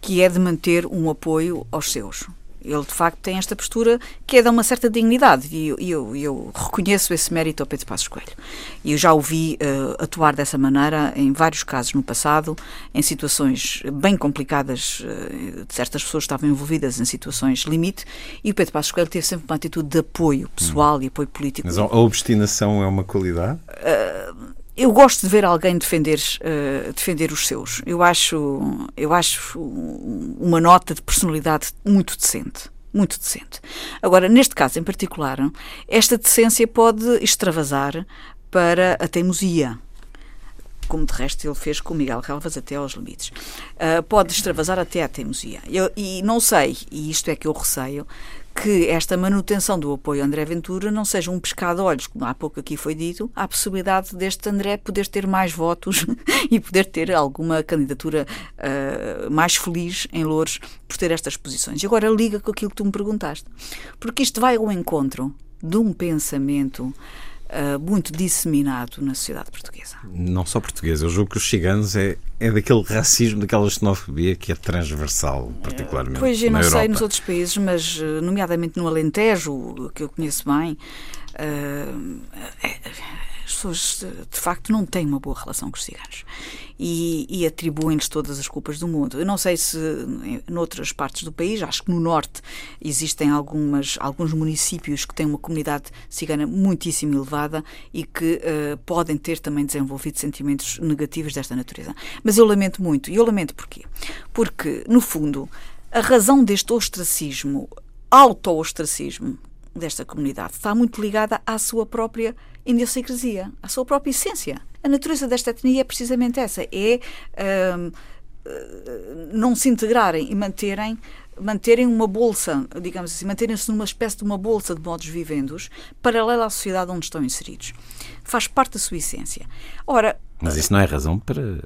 que é de manter um apoio aos seus. Ele, de facto, tem esta postura que é de uma certa dignidade e eu, eu, eu reconheço esse mérito ao Pedro Passos Coelho. E eu já o vi uh, atuar dessa maneira em vários casos no passado, em situações bem complicadas, uh, certas pessoas estavam envolvidas em situações limite, e o Pedro Passos Coelho teve sempre uma atitude de apoio pessoal hum. e apoio político. Mas a obstinação é uma qualidade? Uh, eu gosto de ver alguém defender, uh, defender os seus. Eu acho, eu acho uma nota de personalidade muito decente. Muito decente. Agora, neste caso em particular, esta decência pode extravasar para a teimosia como de resto ele fez com Miguel Calvas até aos limites. Uh, pode extravasar até à teimosia. Eu, e não sei, e isto é que eu receio, que esta manutenção do apoio a André Ventura não seja um pescado olhos, como há pouco aqui foi dito, há a possibilidade deste André poder ter mais votos e poder ter alguma candidatura uh, mais feliz em Louros por ter estas posições. E agora liga com aquilo que tu me perguntaste, porque isto vai ao encontro de um pensamento uh, muito disseminado na sociedade portuguesa. Não só portuguesa, eu julgo que os ciganos é, é daquele racismo, daquela xenofobia que é transversal, particularmente. Pois eu não sei nos outros países, mas ah, nomeadamente no Alentejo, que eu conheço bem, uh, é, as pessoas de facto não têm uma boa relação com os ciganos. e, e atribuem-lhes todas as culpas do mundo. Eu não sei se noutras partes do país, acho que no norte existem algumas, alguns municípios que têm uma comunidade cigana muitíssimo elevada e que uh, podem ter também desenvolvido sentimentos negativos desta natureza. Mas eu lamento muito. E eu lamento porquê? Porque, no fundo, a razão deste ostracismo, auto-ostracismo desta comunidade, está muito ligada à sua própria idiosincrasia, à sua própria essência. A natureza desta etnia é precisamente essa: é uh, não se integrarem e manterem manterem uma bolsa, digamos assim, manterem-se numa espécie de uma bolsa de modos vivendos paralela à sociedade onde estão inseridos. Faz parte da sua essência. Ora, mas isso não é razão para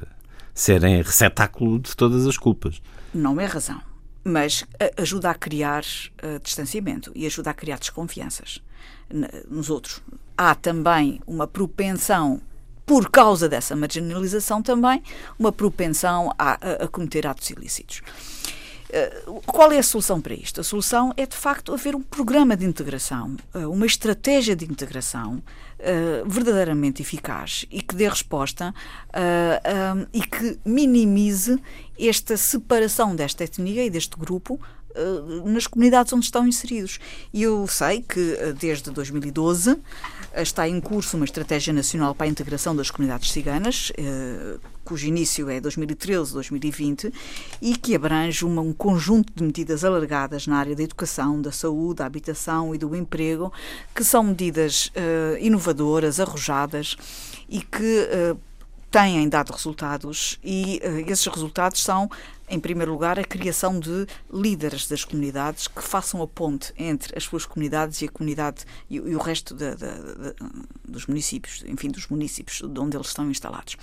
serem receptáculo de todas as culpas. Não é razão, mas ajuda a criar uh, distanciamento e ajuda a criar desconfianças nos outros. Há também uma propensão por causa dessa marginalização também, uma propensão a, a, a cometer atos ilícitos. Eh, qual é a solução para isto? A solução é, de facto, haver um programa de integração, eh, uma estratégia de integração eh, verdadeiramente eficaz e que dê resposta e que minimize esta separação desta etnia e deste grupo nas comunidades onde estão inseridos. E eu sei que desde 2012 está em curso uma estratégia nacional para a integração das comunidades ciganas, cujo início é 2013-2020 e que abrange uma, um conjunto de medidas alargadas na área da educação, da saúde, da habitação e do emprego, que são medidas uh, inovadoras, arrojadas e que uh, têm dado resultados e uh, esses resultados são em primeiro lugar, a criação de líderes das comunidades que façam a ponte entre as suas comunidades e a comunidade e, e o resto de, de, de, dos municípios, enfim, dos municípios de onde eles estão instalados.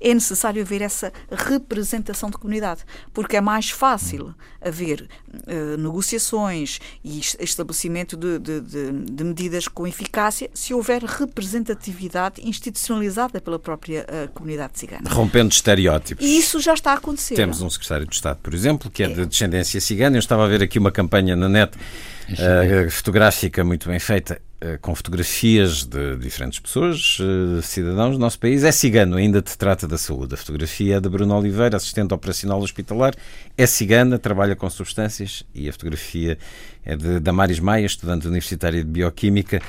É necessário haver essa representação de comunidade, porque é mais fácil haver uh, negociações e estabelecimento de, de, medidas com eficácia se houver representatividade institucionalizada pela própria uh, comunidade cigana. Rompendo estereótipos. E isso já está a acontecer. Temos um secretário do Estado, por exemplo, que é de descendência cigana. Eu estava a ver aqui uma campanha na net uh, fotográfica muito bem feita, uh, com fotografias de diferentes pessoas, uh, cidadãos do nosso país. É cigano, ainda te trata da saúde. A fotografia é de Bruno Oliveira, assistente operacional hospitalar. É cigana, trabalha com substâncias. E a fotografia é de Damaris Maia, estudante universitária de Bioquímica.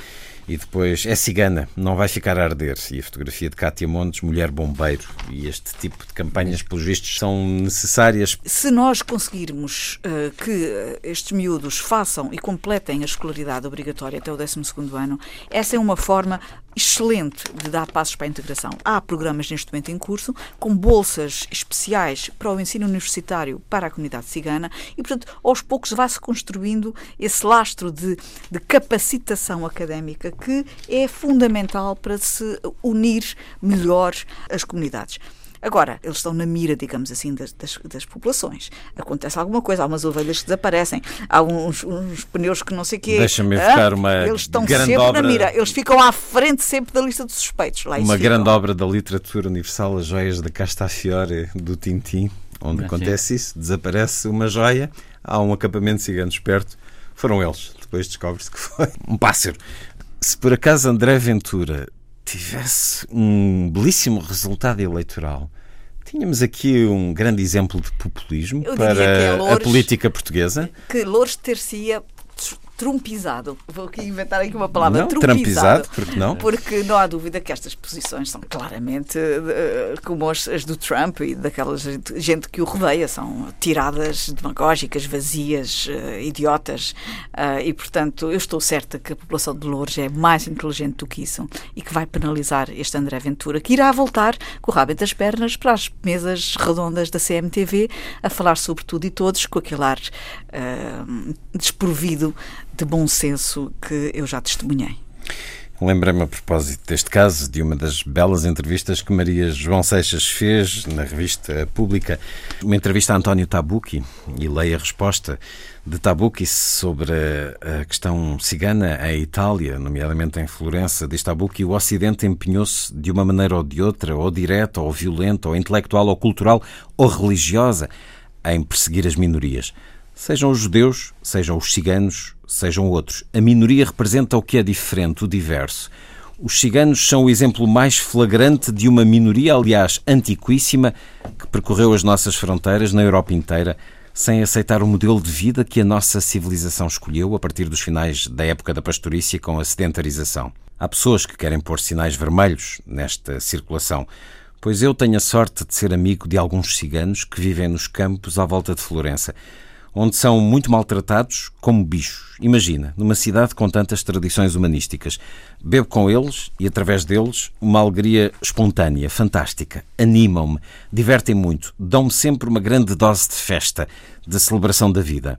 E depois é cigana, não vai ficar a arder. E a fotografia de Cátia Montes, mulher bombeiro. E este tipo de campanhas, pelos vistos, são necessárias. Se nós conseguirmos uh, que estes miúdos façam e completem a escolaridade obrigatória até o 12 ano, essa é uma forma excelente de dar passos para a integração. Há programas neste momento em curso, com bolsas especiais para o ensino universitário para a comunidade cigana e, portanto, aos poucos vai-se construindo esse lastro de, de capacitação académica que é fundamental para se unir melhor as comunidades. Agora, eles estão na mira, digamos assim, das, das, das, populações. Acontece alguma coisa, há umas ovelhas que desaparecem, há uns, uns pneus que não sei o quê. Deixa-me evocar uma Eles estão grande sempre obra... na mira, eles ficam à frente sempre da lista de suspeitos. Lá uma grande obra da literatura universal, As Joias da Castafiore, do Tintim, onde acontece isso, desaparece uma joia, há um acampamento de ciganos perto, foram eles. Depois descobre-se que foi um pássaro. Se por acaso André Ventura tivesse um belíssimo resultado eleitoral, tínhamos aqui um grande exemplo de populismo para é Loures, a política portuguesa. Que Loures ter-se-ia trumpizado. Vou aqui inventar aqui uma palavra. Não, trumpizado, porque não? Porque não há dúvida que estas posições são claramente uh, como as, as, do Trump e daquela gente, gente, que o rodeia. São tiradas demagógicas, vazias, uh, idiotas. Uh, e, portanto, eu estou certa que a população de Lourdes é mais inteligente do que isso e que vai penalizar este André Ventura, que irá voltar com o rabo entre as pernas para as mesas redondas da CMTV a falar sobre tudo e todos com aquele ar desprovido de bom senso que eu já testemunhei. Lembrei-me a propósito deste caso de uma das belas entrevistas que Maria João Seixas fez na revista Pública, uma entrevista a António Tabucchi, e leio a resposta de Tabucchi sobre a questão cigana em Itália, nomeadamente em Florença. Diz Tabucchi: o Ocidente empenhou-se de uma maneira ou de outra, ou direta, ou violenta, ou intelectual, ou cultural, ou religiosa, em perseguir as minorias. Sejam os judeus, sejam os ciganos, sejam outros. A minoria representa o que é diferente, o diverso. Os ciganos são o exemplo mais flagrante de uma minoria, aliás, antiquíssima, que percorreu as nossas fronteiras na Europa inteira sem aceitar o modelo de vida que a nossa civilização escolheu a partir dos finais da época da pastorícia com a sedentarização. Há pessoas que querem pôr sinais vermelhos nesta circulação, pois eu tenho a sorte de ser amigo de alguns ciganos que vivem nos campos à volta de Florença onde são muito maltratados como bichos. Imagina, numa cidade com tantas tradições humanísticas. Bebo com eles e, através deles, uma alegria espontânea, fantástica. Animam-me, divertem muito, dão-me sempre uma grande dose de festa, de celebração da vida.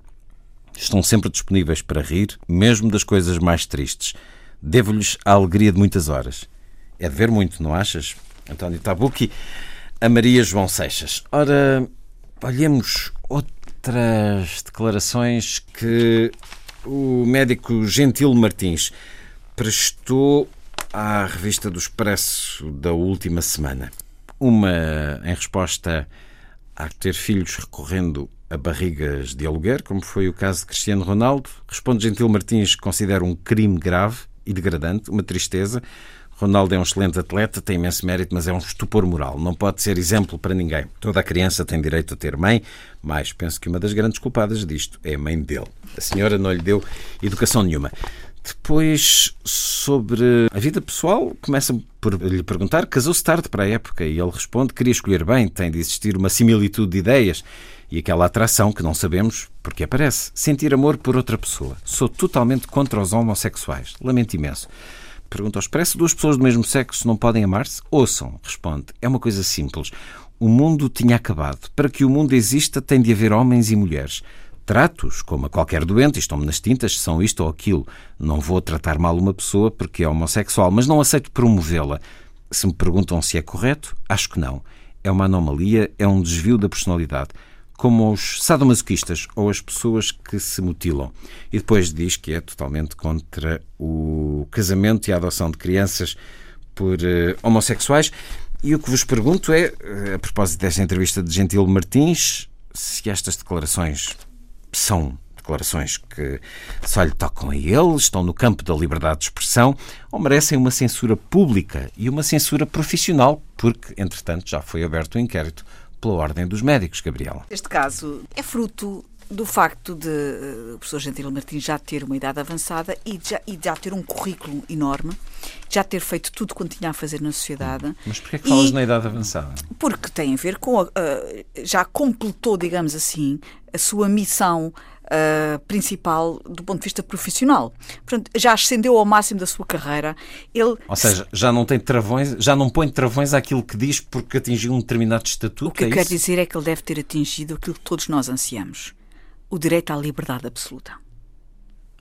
Estão sempre disponíveis para rir, mesmo das coisas mais tristes. Devo-lhes a alegria de muitas horas. É de ver muito, não achas? António Tabucchi, a Maria João Seixas. Ora, olhemos outro outras declarações que o médico Gentil Martins prestou à revista do Expresso da última semana. Uma em resposta a ter filhos recorrendo a barrigas de aluguer, como foi o caso de Cristiano Ronaldo. Responde Gentil Martins que considera um crime grave e degradante, uma tristeza, Ronaldo é um excelente atleta, tem imenso mérito, mas é um estupor moral. Não pode ser exemplo para ninguém. Toda a criança tem direito a ter mãe, mas penso que uma das grandes culpadas disto é a mãe dele. A senhora não lhe deu educação nenhuma. Depois, sobre a vida pessoal, começa por lhe perguntar: casou-se tarde para a época? E ele responde: queria escolher bem, tem de existir uma similitude de ideias e aquela atração que não sabemos porque aparece. Sentir amor por outra pessoa. Sou totalmente contra os homossexuais. Lamento imenso. Pergunta ao Expresso: duas pessoas do mesmo sexo não podem amar-se? Ouçam, responde. É uma coisa simples. O mundo tinha acabado. Para que o mundo exista, tem de haver homens e mulheres. Tratos, como a qualquer doente, estão-me nas tintas, são isto ou aquilo. Não vou tratar mal uma pessoa porque é homossexual, mas não aceito promovê-la. Se me perguntam se é correto, acho que não. É uma anomalia, é um desvio da personalidade como os sadomasoquistas ou as pessoas que se mutilam. E depois diz que é totalmente contra o casamento e a adoção de crianças por uh, homossexuais. E o que vos pergunto é, uh, a propósito desta entrevista de Gentil Martins, se estas declarações são declarações que só lhe tocam a ele, estão no campo da liberdade de expressão, ou merecem uma censura pública e uma censura profissional, porque, entretanto, já foi aberto o um inquérito pela Ordem dos Médicos, Gabriela. Este caso é fruto do facto de uh, o professor Gentil Martins já ter uma idade avançada e já, e já ter um currículo enorme, já ter feito tudo quanto tinha a fazer na sociedade. Mas porquê é que falas e, na idade avançada? Porque tem a ver com. A, uh, já completou, digamos assim, a sua missão uh, principal do ponto de vista profissional. Portanto, já ascendeu ao máximo da sua carreira. Ele Ou seja, já não tem travões, já não põe travões àquilo que diz porque atingiu um determinado estatuto. O que é eu quero dizer é que ele deve ter atingido aquilo que todos nós ansiamos: o direito à liberdade absoluta.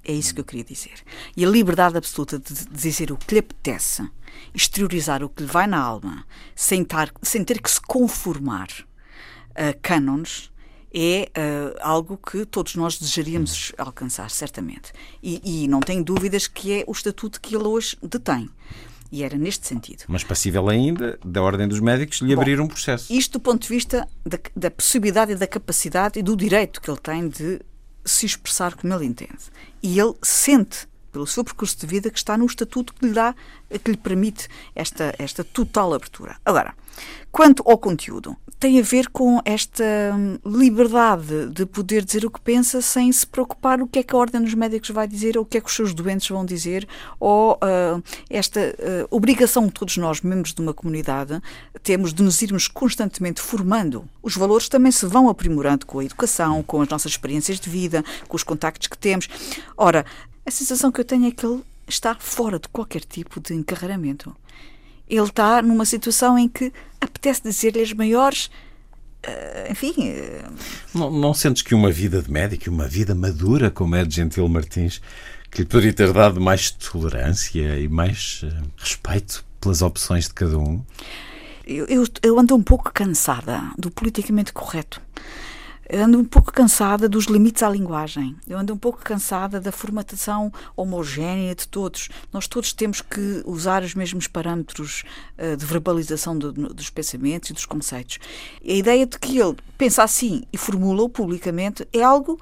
É isso que eu queria dizer. E a liberdade absoluta de dizer o que lhe apetece, exteriorizar o que lhe vai na alma, sem, tar, sem ter que se conformar a cânones, é uh, algo que todos nós desejaríamos alcançar, certamente. E, e não tenho dúvidas que é o estatuto que ele hoje detém. E era neste sentido. Mas passível ainda da Ordem dos Médicos lhe Bom, abrir um processo. Isto do ponto de vista da, da, possibilidade e da capacidade e do direito que ele tem de se expressar como ele entende. E ele sente, pelo seu percurso de vida, que está no estatuto que lhe dá, que lhe permite esta, esta total abertura. Agora, Quanto ao conteúdo, tem a ver com esta hum, liberdade de poder dizer o que pensa sem se preocupar o que é que a Ordem dos Médicos vai dizer ou o que é que os seus doentes vão dizer ou uh, esta uh, obrigação que todos nós, membros de uma comunidade, temos de nos irmos constantemente formando. Os valores também se vão aprimorando com a educação, com as nossas experiências de vida, com os contactos que temos. Ora, a sensação que eu tenho é que ele está fora de qualquer tipo de encarreiramento ele está numa situação em que apetece dizer-lhe as maiores. Uh, enfim. Uh... Não, não sentes que uma vida de médico, uma vida madura, como é de Gentil Martins, que lhe poderia ter dado mais tolerância e mais uh, respeito pelas opções de cada um? Eu, eu, eu ando um pouco cansada do politicamente correto. Ando um pouco cansada dos limites à linguagem. Eu ando um pouco cansada da formatação homogénea de todos. Nós todos temos que usar os mesmos parâmetros uh, de verbalização do, dos pensamentos e dos conceitos. A ideia de que ele pensa assim e formula-o publicamente é algo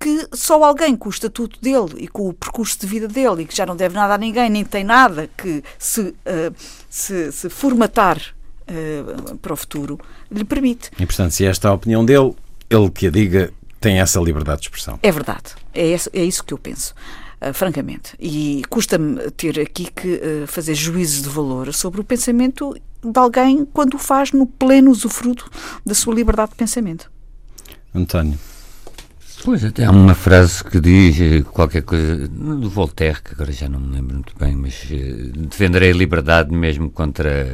que só alguém com o estatuto dele e com o percurso de vida dele e que já não deve nada a ninguém, nem tem nada que se, uh, se, se, formatar uh, para o futuro, lhe permite. E, portanto, se esta é a opinião dele, ele que a diga tem essa liberdade de expressão. É verdade. É, é isso que eu penso. Uh, francamente. E custa-me ter aqui que uh, fazer juízes de valor sobre o pensamento de alguém quando o faz no pleno usufruto da sua liberdade de pensamento. António. Pois, até há uma frase que diz eh, qualquer coisa do Voltaire, que agora já não me lembro muito bem, mas uh, defenderei a liberdade mesmo contra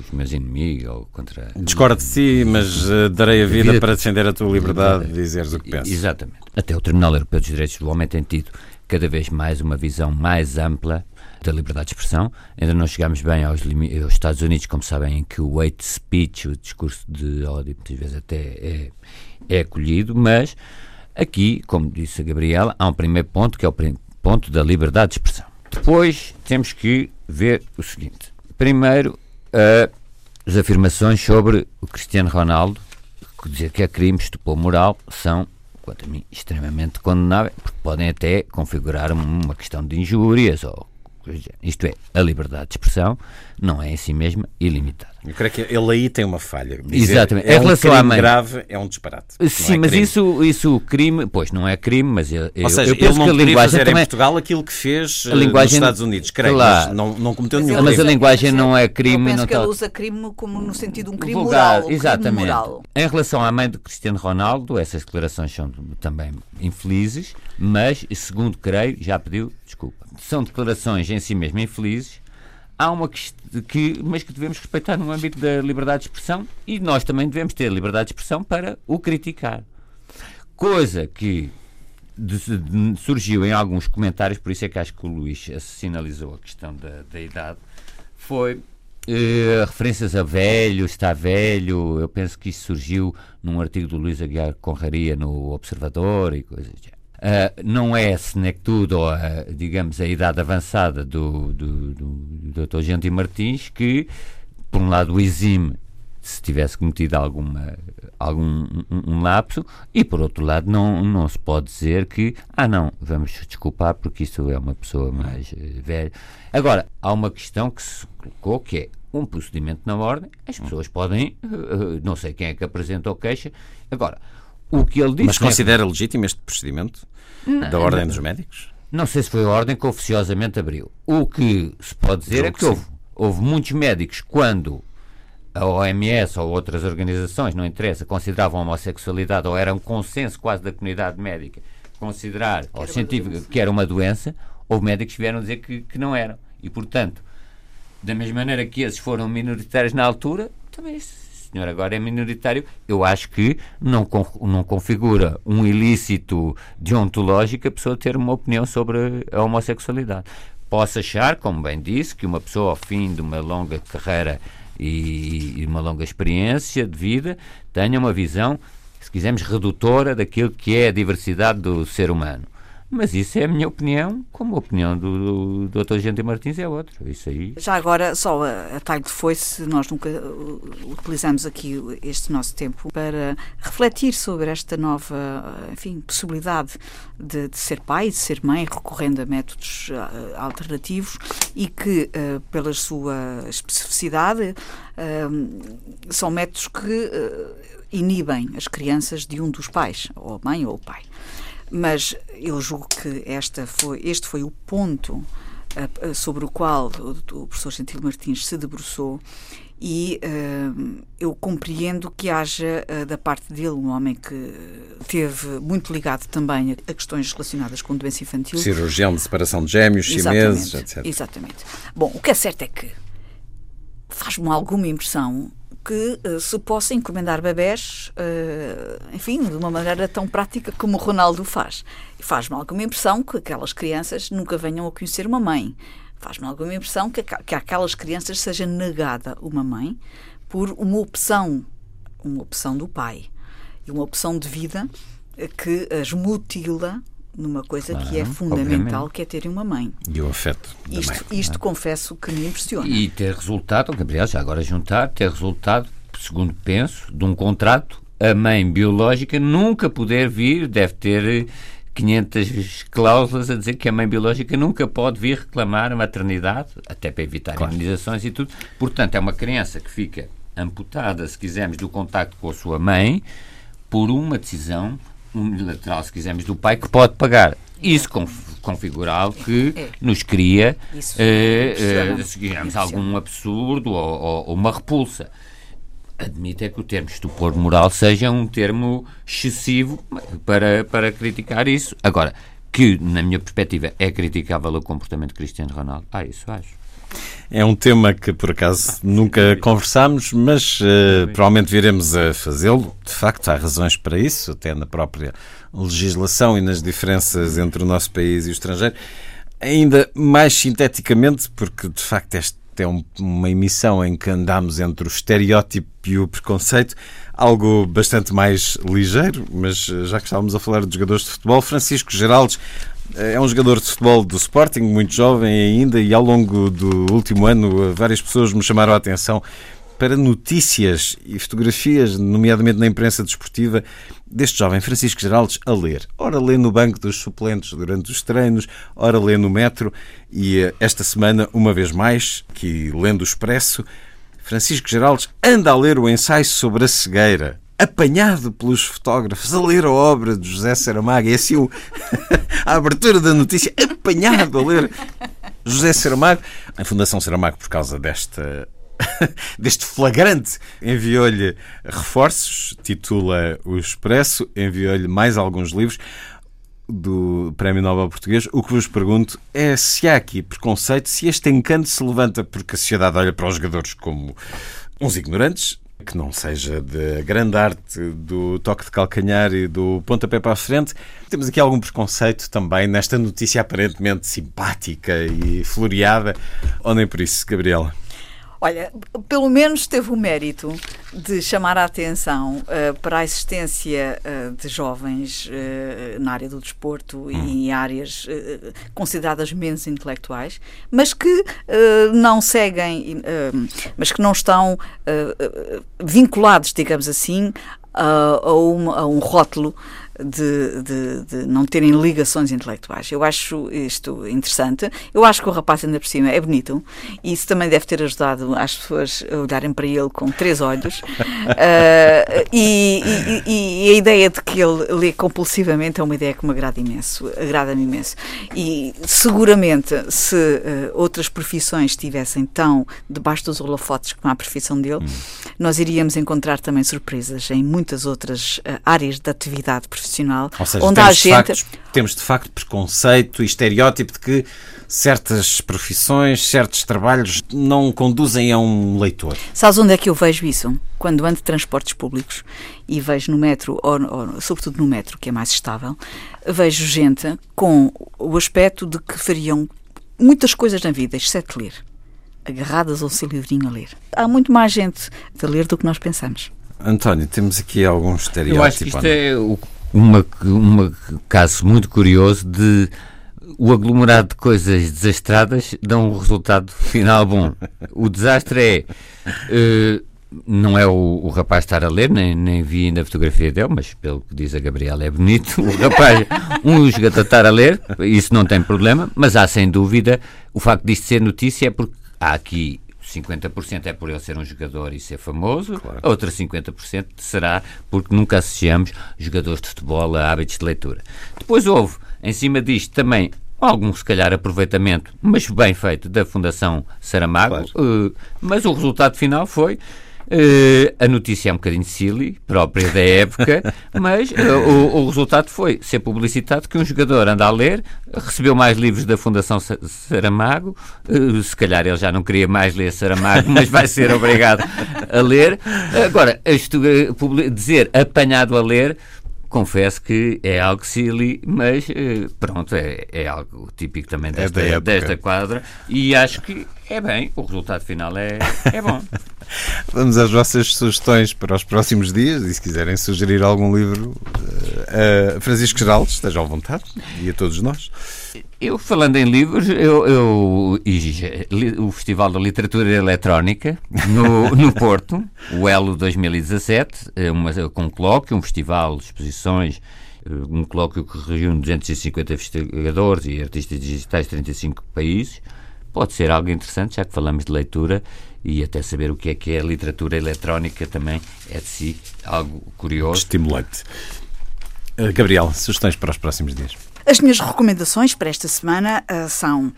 os meus inimigos ou contra. Discordo de ti, mas uh, darei a vida, vida, para defender a tua liberdade de dizeres o que pensas. Exatamente. Até o Tribunal Europeu dos Direitos do Homem tem tido cada vez mais uma visão mais ampla da liberdade de expressão. Ainda não chegamos bem aos, aos Estados Unidos, como sabem, em que o hate speech, o discurso de ódio, muitas vezes até é, é acolhido, mas Aqui, como disse a Gabriela, há um primeiro ponto que é o ponto da liberdade de expressão. Depois temos que ver o seguinte: primeiro, uh, as afirmações sobre o Cristiano Ronaldo, que dizer que é crime, estupor moral, são, quanto a mim, extremamente condenáveis, porque podem até configurar uma questão de injúrias ou isto é, a liberdade de expressão não é em si mesma ilimitada. Eu creio que ele aí tem uma falha. Dizer, Exatamente. É em relação um crime à mãe, grave, é um disparate. Sim, é mas isso, isso crime, pois não é crime, mas eu, Ou seja, eu penso ele não que a linguagem fazer também, em Portugal aquilo que fez a linguagem, nos Estados Unidos, creio, claro, mas não, não cometeu nenhum Mas crime. a linguagem não é crime. Eu penso não que ele usa crime como no sentido de um crime Vulgar, moral. Exatamente. Crime moral. Em relação à mãe de Cristiano Ronaldo, essas declarações são também infelizes, mas, segundo creio, já pediu desculpa. São declarações em si mesmo infelizes, há uma que, que, mas que devemos respeitar no âmbito da liberdade de expressão e nós também devemos ter liberdade de expressão para o criticar. Coisa que de, de, surgiu em alguns comentários, por isso é que acho que o Luís sinalizou a questão da, da idade, foi Uh, referências a velho, está velho, eu penso que isso surgiu num artigo do Luís Aguiar Conraria no Observador e coisas assim. Uh, não é senectude ou, a, digamos, a idade avançada do, do, do, Dr. Gentil Martins que, por um lado, o exime se tivesse cometido alguma, algum um, um, lapso, e por outro lado, não, não se pode dizer que, ah, não, vamos desculpar porque isso é uma pessoa mais uh, velha. Agora, há uma questão que se colocou que é um procedimento na ordem, as pessoas podem, uh, não sei quem é que apresentou queixa. Agora, o que ele diz. Mas considera é... legítimo este procedimento não, da Ordem não, dos Médicos? Não sei se foi a Ordem que oficiosamente abriu. O que se pode dizer é que, que houve, houve muitos médicos, quando a OMS ou outras organizações, não interessa, consideravam a homossexualidade ou era um consenso quase da comunidade médica considerar, ou científica, que era uma doença, houve médicos que vieram dizer que, que não eram. E, portanto, da mesma maneira que esses foram minoritários na altura, também senhor agora é minoritário, eu acho que não, não configura um ilícito deontológico a pessoa ter uma opinião sobre a homossexualidade. Posso achar, como bem disse, que uma pessoa ao fim de uma longa carreira e, e uma longa experiência de vida tenha uma visão, se quisermos, redutora daquilo que é a diversidade do ser humano. Mas isso é a minha opinião, como a opinião do, do Dr. Gente Martins é outra. Isso aí. Já agora, só a, a talho de foice, nós nunca uh, utilizamos aqui este nosso tempo para refletir sobre esta nova, enfim, possibilidade de, de ser pai, de ser mãe, recorrendo a métodos uh, alternativos e que, uh, pela sua especificidade, uh, são métodos que uh, inibem as crianças de um dos pais, ou a mãe ou o pai. Mas eu julgo que esta foi, este foi o ponto uh, sobre o qual o, o, professor Gentil Martins se debruçou e uh, eu compreendo que haja uh, da parte dele um homem que teve muito ligado também a, a questões relacionadas com doença infantil. Cirurgião de separação de gêmeos, chineses, etc. Exatamente. Bom, o que é certo é que faz-me alguma impressão que uh, se possa encomendar bebés, uh, enfim, de uma maneira tão prática como o Ronaldo faz. E faz-me alguma impressão que aquelas crianças nunca venham a conhecer uma mãe. Faz-me alguma impressão que, que àquelas crianças seja negada uma mãe por uma opção, uma opção do pai. E uma opção de vida que as mutila numa coisa claro, que é fundamental, obviamente. que é terem uma mãe. E o afeto. Isto, mãe, isto confesso que me impressiona. E ter resultado, Gabriel, já agora juntar, ter resultado, segundo penso, de um contrato, a mãe biológica nunca poder vir, deve ter 500 cláusulas a dizer que a mãe biológica nunca pode vir reclamar a maternidade, até para evitar claro. imunizações e tudo. Portanto, é uma criança que fica amputada, se quisermos, do contacto com a sua mãe por uma decisão unilateral, se quisermos, do pai que pode pagar. Isso configura algo que é. nos cria, eh, eh, algum absurdo ou, ou, ou uma repulsa admito é que o termo estupor moral seja um termo excessivo para, para criticar isso. Agora, que, na minha perspectiva, é criticável o comportamento de Cristiano Ronaldo. Ah, isso acho. É um tema que, por acaso, nunca conversámos, mas uh, provavelmente viremos a fazê-lo. De facto, há razões para isso, até na própria legislação e nas diferenças entre o nosso país e o estrangeiro. Ainda mais sinteticamente, porque, de facto, este é um, uma emissão em que andamos entre o estereótipo e o preconceito, algo bastante mais ligeiro, mas eh, já que estávamos a falar de jogadores de futebol, Francisco Geraldes é um jogador de futebol do Sporting, muito jovem ainda, e ao longo do último ano eh, várias pessoas me chamaram a atenção para notícias e fotografias, nomeadamente na imprensa desportiva, deste jovem Francisco Geraldes a ler. Ora lê no banco dos suplentes durante os treinos, ora lê no metro e eh, esta semana, uma vez mais, que lendo o Expresso, Francisco Geraldes anda a ler o ensaio sobre a cegueira, apanhado pelos fotógrafos a ler a obra de José Saramago. É assim o... a abertura da notícia, apanhado a ler José Saramago. A Fundação Saramago, por causa desta deste flagrante, enviou-lhe reforços, titula O Expresso, enviou-lhe mais alguns livros do Prémio Nobel Português. O que vos pergunto é se há aqui preconceito, se este encanto se levanta porque a sociedade olha para os jogadores como uns ignorantes, que não seja da grande arte do toque de calcanhar e do pontapé para a frente. Temos aqui algum preconceito também nesta notícia aparentemente simpática e floreada, ou nem por isso, Gabriela? Olha, pelo menos teve o mérito de chamar a atenção uh, para a existência uh, de jovens uh, na área do desporto hum. e em áreas consideradas menos intelectuais, mas que não seguem, mas que não estão vinculados, digamos assim, a, um, a um rótulo de, de, de, não terem ligações intelectuais. Eu acho isto interessante. Eu acho que o rapaz, ainda por cima, é bonito e isso também deve ter ajudado as pessoas a olharem para ele com três olhos. uh, e, e, e, a ideia de que ele lê compulsivamente é uma ideia que me agrada imenso. Agrada-me imenso. E seguramente, se uh, outras profissões estivessem tão debaixo dos holofotes como a profissão dele, hum. nós iríamos encontrar também surpresas em muitas outras uh, áreas de atividade profissional profissional, Ou seja, onde há gente. Temos de facto preconceito e estereótipo de que certas profissões, certos trabalhos não conduzem a um leitor. Sabes onde é que eu vejo isso? Quando ando de transportes públicos e vejo no metro, ou, ou sobretudo no metro, que é mais estável, vejo gente com o aspecto de que fariam muitas coisas na vida, exceto ler agarradas ao seu livrinho a ler. Há muito mais gente a ler do que nós pensamos. António, temos aqui alguns estereótipos. Eu acho que isto é o um caso muito curioso de o aglomerado de coisas desastradas dão um resultado final bom. O desastre é. Uh, não é o, o, rapaz estar a ler, nem, nem vi ainda a fotografia dele, mas pelo que diz a Gabriela é bonito. O rapaz, um jogador estar a ler, isso não tem problema, mas há sem dúvida o facto disto ser notícia é porque há aqui 50% é por ele ser um jogador e ser famoso, claro. a outra 50% será porque nunca associamos jogadores de futebol a hábitos de leitura. Depois houve, em cima disto, também algum, se calhar, aproveitamento, mas bem feito, da Fundação Saramago, claro. uh, mas o resultado final foi Uh, a notícia é um bocadinho silly, própria da época, mas uh, o, o, resultado foi ser publicitado que um jogador anda a ler, recebeu mais livros da Fundação Saramago, uh, se calhar ele já não queria mais ler Saramago, mas vai ser obrigado a ler. Agora, isto, dizer apanhado a ler, confesso que é algo silly, mas pronto, é, é algo típico também é desta, é desta quadra e acho que é bem, o resultado final é, é bom. Vamos às vossas sugestões para os próximos dias e se quiserem sugerir algum livro, uh, Francisco Geraldo, esteja à vontade e a todos nós. Eu, falando em livros, eu, eu o Festival da Literatura Eletrónica no, no Porto, o Elo 2017, é uma, com um colóquio, um festival, exposições um colóquio que reúne 250 investigadores e artistas digitais de 35 países. Pode ser algo interessante, já que falamos de leitura e até saber o que é que é literatura eletrónica também é de si algo curioso. Estimulante. Uh, Gabriel, sugestões para os próximos dias? As minhas recomendações para esta semana uh, são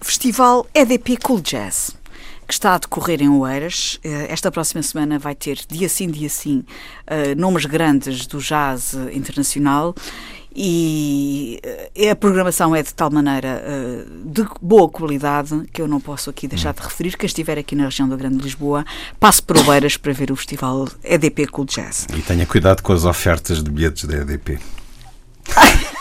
Festival EDP Cool Jazz que está a decorrer em Oeiras. Eh, esta próxima semana vai ter, dia sim, dia sim, nomes grandes do jazz internacional e eh, a programação é de tal maneira eh, de boa qualidade que eu não posso aqui deixar de referir. Quem estiver aqui na região da Grande Lisboa, passe por Oeiras para ver o festival EDP Cool Jazz. E tenha cuidado com as ofertas de bilhetes da EDP.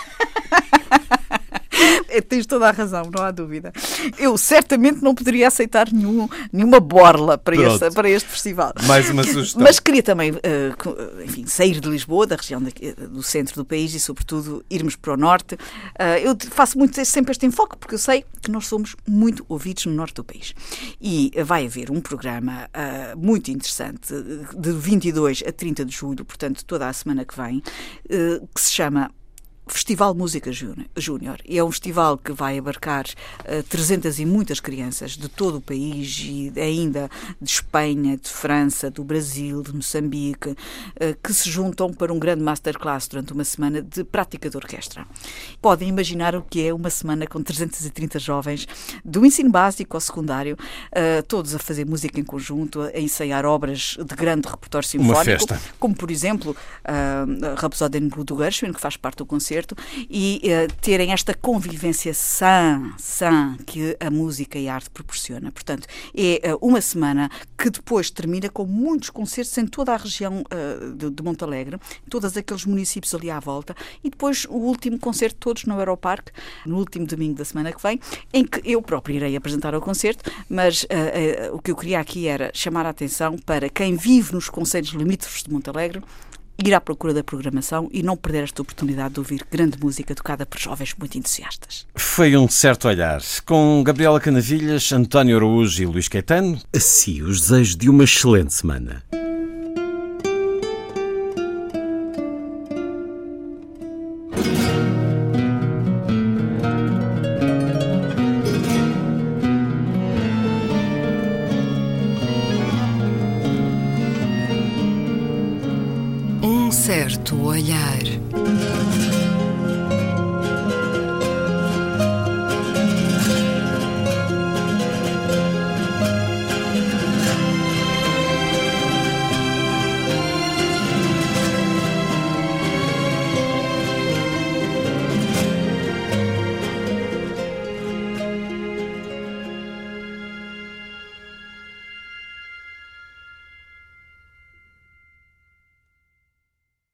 tens toda a razão, não há dúvida. Eu certamente não poderia aceitar nenhum, nenhuma borla para este, para este festival. Mais uma sugestão. Mas queria também, uh, enfim, sair de Lisboa, da região de, do centro do país e, sobretudo, irmos para o norte. Uh, eu faço muito sempre este enfoque porque eu sei que nós somos muito ouvidos no norte do país. E vai haver um programa muito interessante de 22 a 30 de julho, portanto, toda a semana que vem, que se chama Festival Música Júnior. É um festival que vai abarcar uh, eh, 300 e muitas crianças de todo o país e ainda de Espanha, de França, do Brasil, de Moçambique, uh, que se juntam para um grande masterclass durante uma semana de prática de orquestra. Podem imaginar o que é uma semana com 330 jovens do ensino básico ao secundário, uh, todos a fazer música em conjunto, a ensaiar obras de grande repertório sinfónico, como por exemplo uh, Rhapsody in Blue do Gershwin, que faz parte do concerto concerto e uh, terem esta convivência sã, sã que a música e a arte proporciona. Portanto, é uh, uma semana que depois termina com muitos concertos em toda a região uh, de, de Montalegre, todos aqueles municípios ali à volta, e depois o último concerto todos no Aeroparque, no último domingo da semana que vem, em que eu próprio irei apresentar o concerto, mas o que eu queria aqui era chamar a atenção para quem vive nos conselhos limítrofes de Montalegre, ir à procura da programação e não perder esta oportunidade de ouvir grande música tocada por jovens muito entusiastas. Foi um certo olhar. Com Gabriela Canavilhas, António Araújo e Luís Caetano, assim os desejos de uma excelente semana.